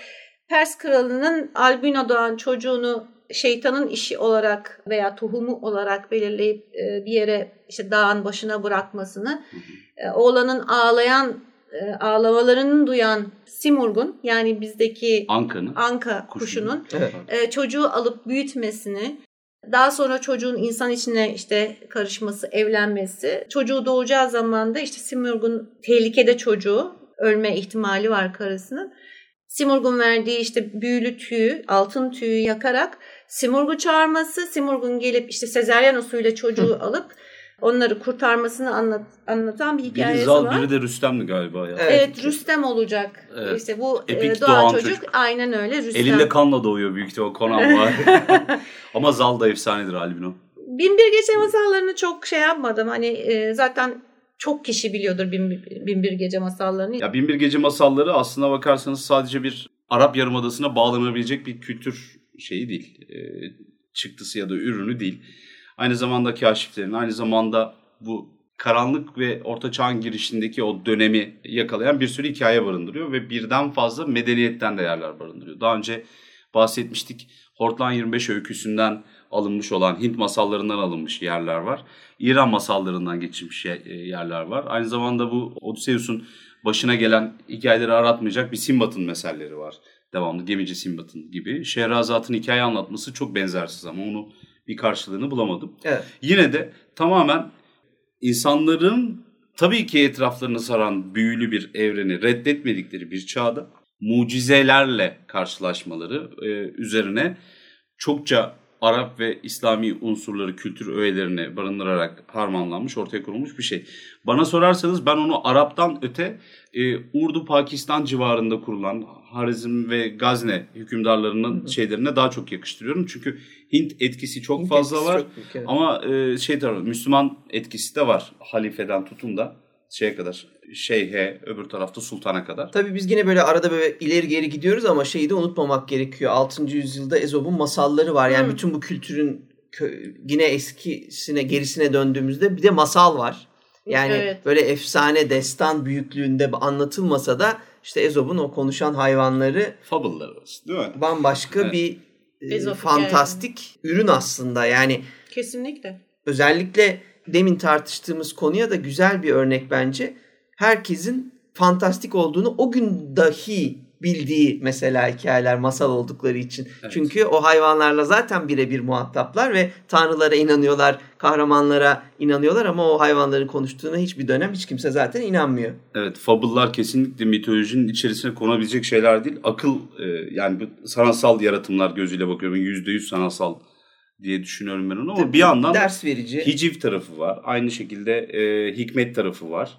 Pers kralının albino doğan çocuğunu şeytanın işi olarak veya tohumu olarak belirleyip e, bir yere işte dağın başına bırakmasını e, oğlanın ağlayan e, ağlamalarını duyan Simurg'un yani bizdeki Anka'nın. anka Kuşunun. kuşunun Evet. e, çocuğu alıp büyütmesini, daha sonra çocuğun insan içine işte karışması, evlenmesi, çocuğu doğacağı zaman da işte Simurg'un tehlikede çocuğu, ölme ihtimali var karısının. Simurg'un verdiği işte büyülü tüyü, altın tüyü yakarak Simurg'u çağırması, Simurg'un gelip işte sezaryen usulüyle çocuğu alıp onları kurtarmasını anlat, anlatan bir Biri hikayesi Zal, var. biri de Rüstem'di galiba ya. Evet. Evet, Rüstem olacak. Evet. İşte bu e, Epik doğan, doğan çocuk, çocuk. aynen öyle Rüstem. Elinde kanla doğuyor büyük ihtimal Conan var. ama Zal da efsanedir albino. Binbir Gece masallarını çok şey yapmadım. Hani e, zaten çok kişi biliyordur Binbir, Binbir Gece masallarını. Ya Binbir Gece masalları aslına bakarsanız sadece bir Arap Yarımadası'na bağlanabilecek bir kültür şeyi değil. E, çıktısı ya da ürünü değil. Aynı zamanda kaşiflerin, aynı zamanda bu karanlık ve orta çağın girişindeki o dönemi yakalayan bir sürü hikaye barındırıyor ve birden fazla medeniyetten de yerler barındırıyor. Daha önce bahsetmiştik. Hortlan 25 öyküsünden alınmış olan Hint masallarından alınmış yerler var. İran masallarından geçirmiş ye- e, yerler var. Aynı zamanda bu Odysseus'un başına gelen hikayeleri aratmayacak bir Simbat'ın meselleri var. Devamlı gemici Simbat'ın gibi. Şehrazat'ın hikaye anlatması çok benzersiz ama onu bir karşılığını bulamadım. Evet. Yine de tamamen insanların tabii ki etraflarını saran büyülü bir evreni reddetmedikleri bir çağda mucizelerle karşılaşmaları e, üzerine çokça Arap ve İslami unsurları, kültür öğelerine barındırarak harmanlanmış, ortaya konulmuş bir şey. Bana sorarsanız ben onu Arap'tan öte e, Urdu, Pakistan civarında kurulan Harizm ve Gazne hükümdarlarının şeylerine daha çok yakıştırıyorum. Çünkü Hint etkisi çok Hint fazla etkisi var. çok büyük, evet. Ama e, şey tarafı Müslüman etkisi de var. Halifeden tutun da şeye kadar şeyhe öbür tarafta sultana kadar. Tabii biz yine böyle arada böyle ileri geri gidiyoruz ama şeyi de unutmamak gerekiyor. 6. yüzyılda Ezop'un masalları var. Yani Hı. bütün bu kültürün yine eskisine gerisine döndüğümüzde bir de masal var. Yani Evet. böyle efsane destan büyüklüğünde anlatılmasa da işte Ezop'un o konuşan hayvanları Fable'ları değil mi? bambaşka Evet. bir e, Ezop fantastik ürün aslında. Yani Kesinlikle. özellikle demin tartıştığımız konuya da güzel bir örnek bence. Herkesin fantastik olduğunu o gün dahi bildiği mesela hikayeler masal oldukları için. Evet. Çünkü o hayvanlarla zaten birebir muhataplar ve tanrılara inanıyorlar, kahramanlara inanıyorlar ama o hayvanların konuştuğuna hiçbir dönem hiç kimse zaten inanmıyor. Evet, fable'lar kesinlikle mitolojinin içerisine konabilecek şeyler değil. Akıl e, yani bu sanatsal yaratımlar gözüyle bakıyorum. Yüzde yüz sanatsal diye düşünüyorum ben onu ama bir yandan ders verici. hiciv tarafı var. Aynı şekilde e, hikmet tarafı var.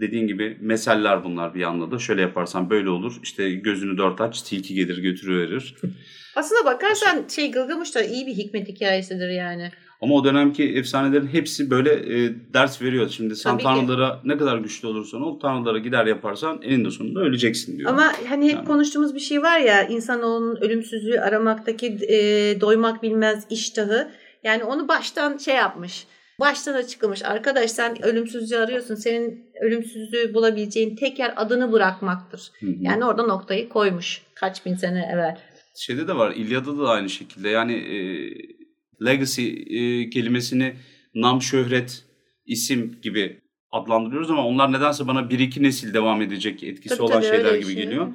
Dediğin gibi meseller bunlar bir yandan da. Şöyle yaparsan böyle olur. İşte gözünü dört aç, tilki gelir götürüverir. Aslında bakarsan şey Gılgamış da iyi bir hikmet hikayesidir yani. Ama o dönemki efsanelerin hepsi böyle e, ders veriyor. Şimdi sen Tabii ki. tanrılara ne kadar güçlü olursan ol, tanrılara gider yaparsan eninde sonunda öleceksin diyor. Ama hani hep Yani. konuştuğumuz bir şey var ya insanoğlunun ölümsüzlüğü aramaktaki e, doymak bilmez iştahı. Yani onu baştan şey yapmış. Baştan açıklamış. Arkadaş sen ölümsüzlüğü arıyorsun. Senin ölümsüzlüğü bulabileceğin tek yer adını bırakmaktır. Hı hı. Yani orada noktayı koymuş kaç bin sene evvel. Şeyde de var, İlyada'da da aynı şekilde. Yani e, legacy e, kelimesini nam, şöhret, isim gibi adlandırıyoruz ama onlar nedense bana bir iki nesil devam edecek etkisi Tabii olan tabii, şeyler gibi şey. geliyor.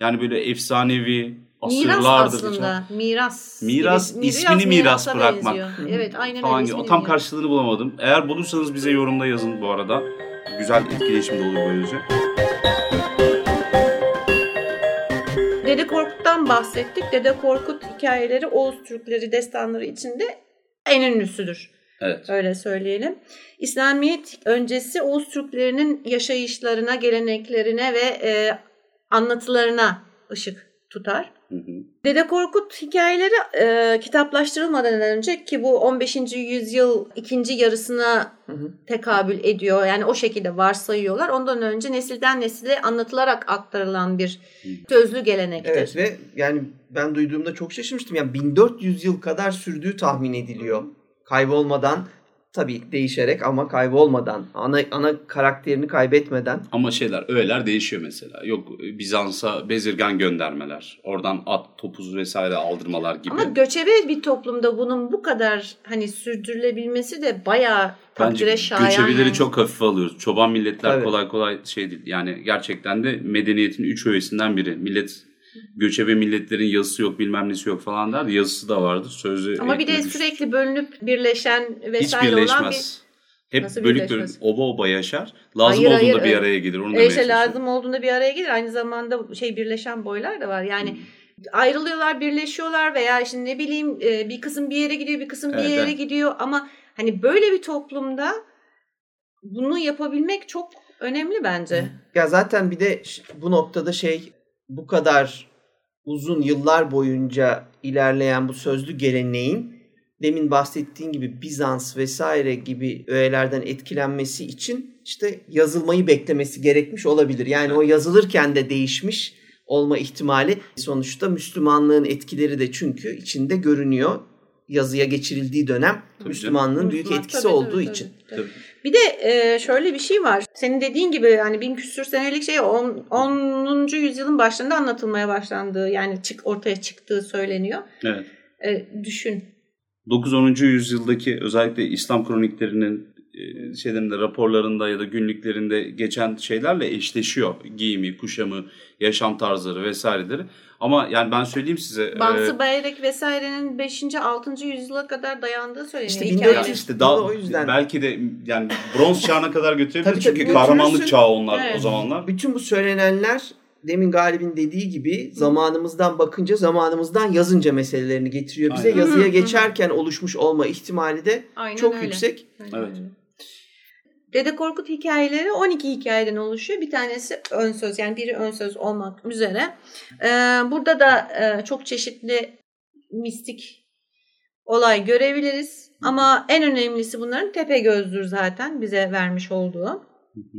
Yani böyle efsanevi, Miras asırlardır. aslında. Miras. Miras, gibi. ismini miras bırakmak. benziyor. Evet aynen öyle. gibi. O tam miras. karşılığını bulamadım. Eğer bulursanız bize yorumda yazın bu arada. Güzel etkileşim de olur böylece. Korkut'tan bahsettik. Dede Korkut hikayeleri Oğuz Türkleri destanları içinde en ünlüsüdür. Evet. Öyle söyleyelim. İslamiyet öncesi Oğuz Türklerinin yaşayışlarına, geleneklerine ve e, anlatılarına ışık tutar. Hı hı. Dede Korkut hikayeleri e, kitaplaştırılmadan önce ki bu 15. yüzyıl ikinci yarısına Hı hı. tekabül ediyor. Yani o şekilde varsayıyorlar. Ondan önce nesilden nesile anlatılarak aktarılan bir sözlü gelenektir. Evet ve yani ben duyduğumda çok şaşırmıştım. Yani 1400 yıl kadar sürdüğü tahmin ediliyor. Kaybolmadan tabii değişerek ama kaybolmadan ana ana karakterini kaybetmeden Ama şeyler, öğeler değişiyor mesela. Yok Bizans'a bezirgan göndermeler. Oradan at, topuz vesaire aldırmalar gibi. Ama göçebe bir toplumda bunun bu kadar hani sürdürülebilmesi de bayağı takdire Bence şayan. göçebeleri yani. çok hafife alıyoruz. Çoban milletler Tabii. kolay kolay şey değil. Yani gerçekten de medeniyetin üç öğesinden biri. Millet göçebe milletlerin yazısı yok bilmem nesi yok falan der. Yazısı da vardır. Sözü Ama bir de sürekli bölünüp birleşen hiç vesaire olan bir birleşmez. Hep Nasıl bölük bölük oba oba yaşar. Lazım Hayır, olduğunda hayır, bir araya gelir. Onu e, işte lazım olduğunda bir araya gelir. Aynı zamanda şey birleşen boylar da var. Yani Hmm. ayrılıyorlar, birleşiyorlar veya işte ne bileyim e, bir kısım bir yere gidiyor, bir kısım bir Evet, yere evet. gidiyor ama hani böyle bir toplumda bunu yapabilmek çok önemli bence. Ya zaten bir de bu noktada şey bu kadar uzun yıllar boyunca ilerleyen bu sözlü geleneğin demin bahsettiğin gibi Bizans vesaire gibi öğelerden etkilenmesi için işte yazılmayı beklemesi gerekmiş olabilir. Yani o yazılırken de değişmiş olma ihtimali sonuçta Müslümanlığın etkileri de çünkü içinde görünüyor. Yazıya geçirildiği dönem Tabii Müslümanlığın büyük Müslüman, etkisi tabii, olduğu tabii, için. tabii, Tabii. Bir de e, şöyle bir şey var. Senin dediğin gibi yani bin küsür senelik şey 10. 10. yüzyılın başlarında anlatılmaya başlandığı yani çık ortaya çıktığı söyleniyor. Evet. E, düşün. 9-10. yüzyıldaki özellikle İslam kroniklerinin şeylerinde raporlarında ya da günlüklerinde geçen şeylerle eşleşiyor. Giyimi, kuşamı, yaşam tarzları vesaireleri. Ama yani ben söyleyeyim size. Bamsı e, Bayrek vesairenin 5. 6. yüzyıla kadar dayandığı söyleniyor. İşte 1400 işte daha o yüzden. belki de yani bronz çağına kadar götürebilir. çünkü kahramanlık çağı onlar evet. o zamanlar. Bütün bu söylenenler demin Galip'in dediği gibi zamanımızdan bakınca zamanımızdan yazınca meselelerini getiriyor. Bize Aynen. yazıya geçerken oluşmuş olma ihtimali de Aynen çok öyle. yüksek. Aynen evet. Öyle. Dede Korkut hikayeleri 12 hikayeden oluşuyor. Bir tanesi ön söz yani biri ön söz olmak üzere. Ee, burada da e, çok çeşitli mistik olay görebiliriz. Ama en önemlisi bunların tepe gözdür zaten bize vermiş olduğu. Hı hı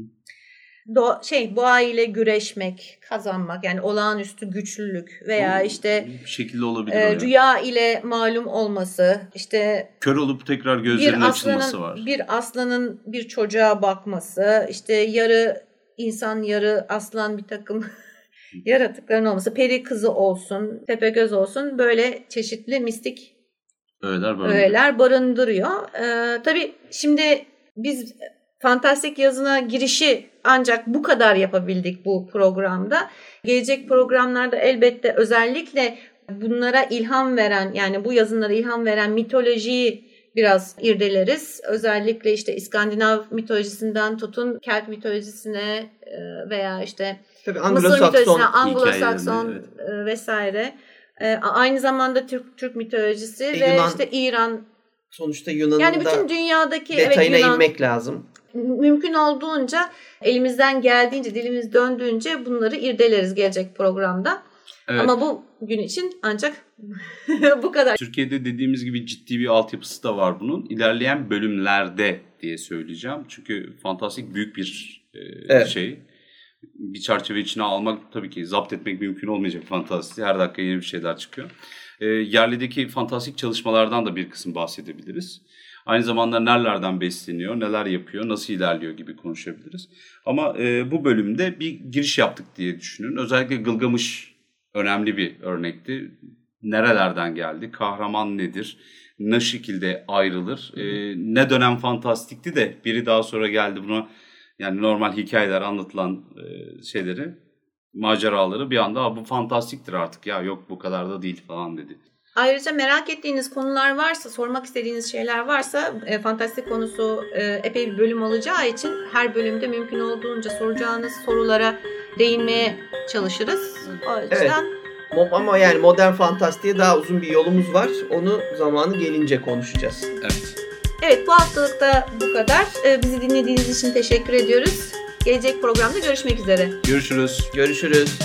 do şey boğa ile güreşmek, kazanmak yani olağanüstü güçlülük veya işte bir şekilde olabilir. E, rüya ile malum olması, işte kör olup tekrar gözlerinin açılması var. Bir aslanın bir çocuğa bakması, işte yarı insan yarı aslan bir takım yaratıkların olması, peri kızı olsun, tepe göz olsun böyle çeşitli mistik öğeler barındırıyor. Öğeler barındırıyor. Ee, tabii şimdi biz fantastik yazına girişi ancak bu kadar yapabildik bu programda. Gelecek programlarda elbette özellikle bunlara ilham veren yani bu yazınlara ilham veren mitolojiyi biraz irdeleriz. Özellikle işte İskandinav mitolojisinden tutun Kelt mitolojisine e, veya işte Tabii Mısır mitolojisine, Anglo-Sakson evet. E, vesaire. E, aynı zamanda Türk Türk mitolojisi e, ve Yunan, işte İran sonuçta Yunan'ın yani bütün dünyadaki detayına evet, Yunan, inmek lazım mümkün olduğunca elimizden geldiğince dilimiz döndüğünce bunları irdeleriz gelecek programda. Evet. Ama bu gün için ancak bu kadar. Türkiye'de dediğimiz gibi ciddi bir altyapısı da var bunun. İlerleyen bölümlerde diye söyleyeceğim. Çünkü fantastik büyük bir e, evet. şey. Bir çerçeve içine almak tabii ki zapt etmek mümkün olmayacak fantastik. Her dakika yeni bir şeyler çıkıyor. E, yerlideki fantastik çalışmalardan da bir kısım bahsedebiliriz. Aynı zamanda nerelerden besleniyor, neler yapıyor, nasıl ilerliyor gibi konuşabiliriz. Ama e, bu bölümde bir giriş yaptık diye düşünün. Özellikle Gılgamış önemli bir örnekti. Nerelerden geldi, kahraman nedir, ne şekilde ayrılır, e, ne dönem fantastikti de biri daha sonra geldi buna yani normal hikayeler anlatılan e, şeyleri maceraları bir anda bu fantastiktir artık ya yok bu kadar da değil falan dedi. Ayrıca merak ettiğiniz konular varsa, sormak istediğiniz şeyler varsa e, fantastik konusu e, epey bir bölüm olacağı için her bölümde mümkün olduğunca soracağınız sorulara değinmeye çalışırız. O yüzden evet. Ama yani modern fantastiğe daha uzun bir yolumuz var. Onu zamanı gelince konuşacağız. Evet. Evet bu haftalık da bu kadar. E, bizi dinlediğiniz için teşekkür ediyoruz. Gelecek programda görüşmek üzere. Görüşürüz. Görüşürüz.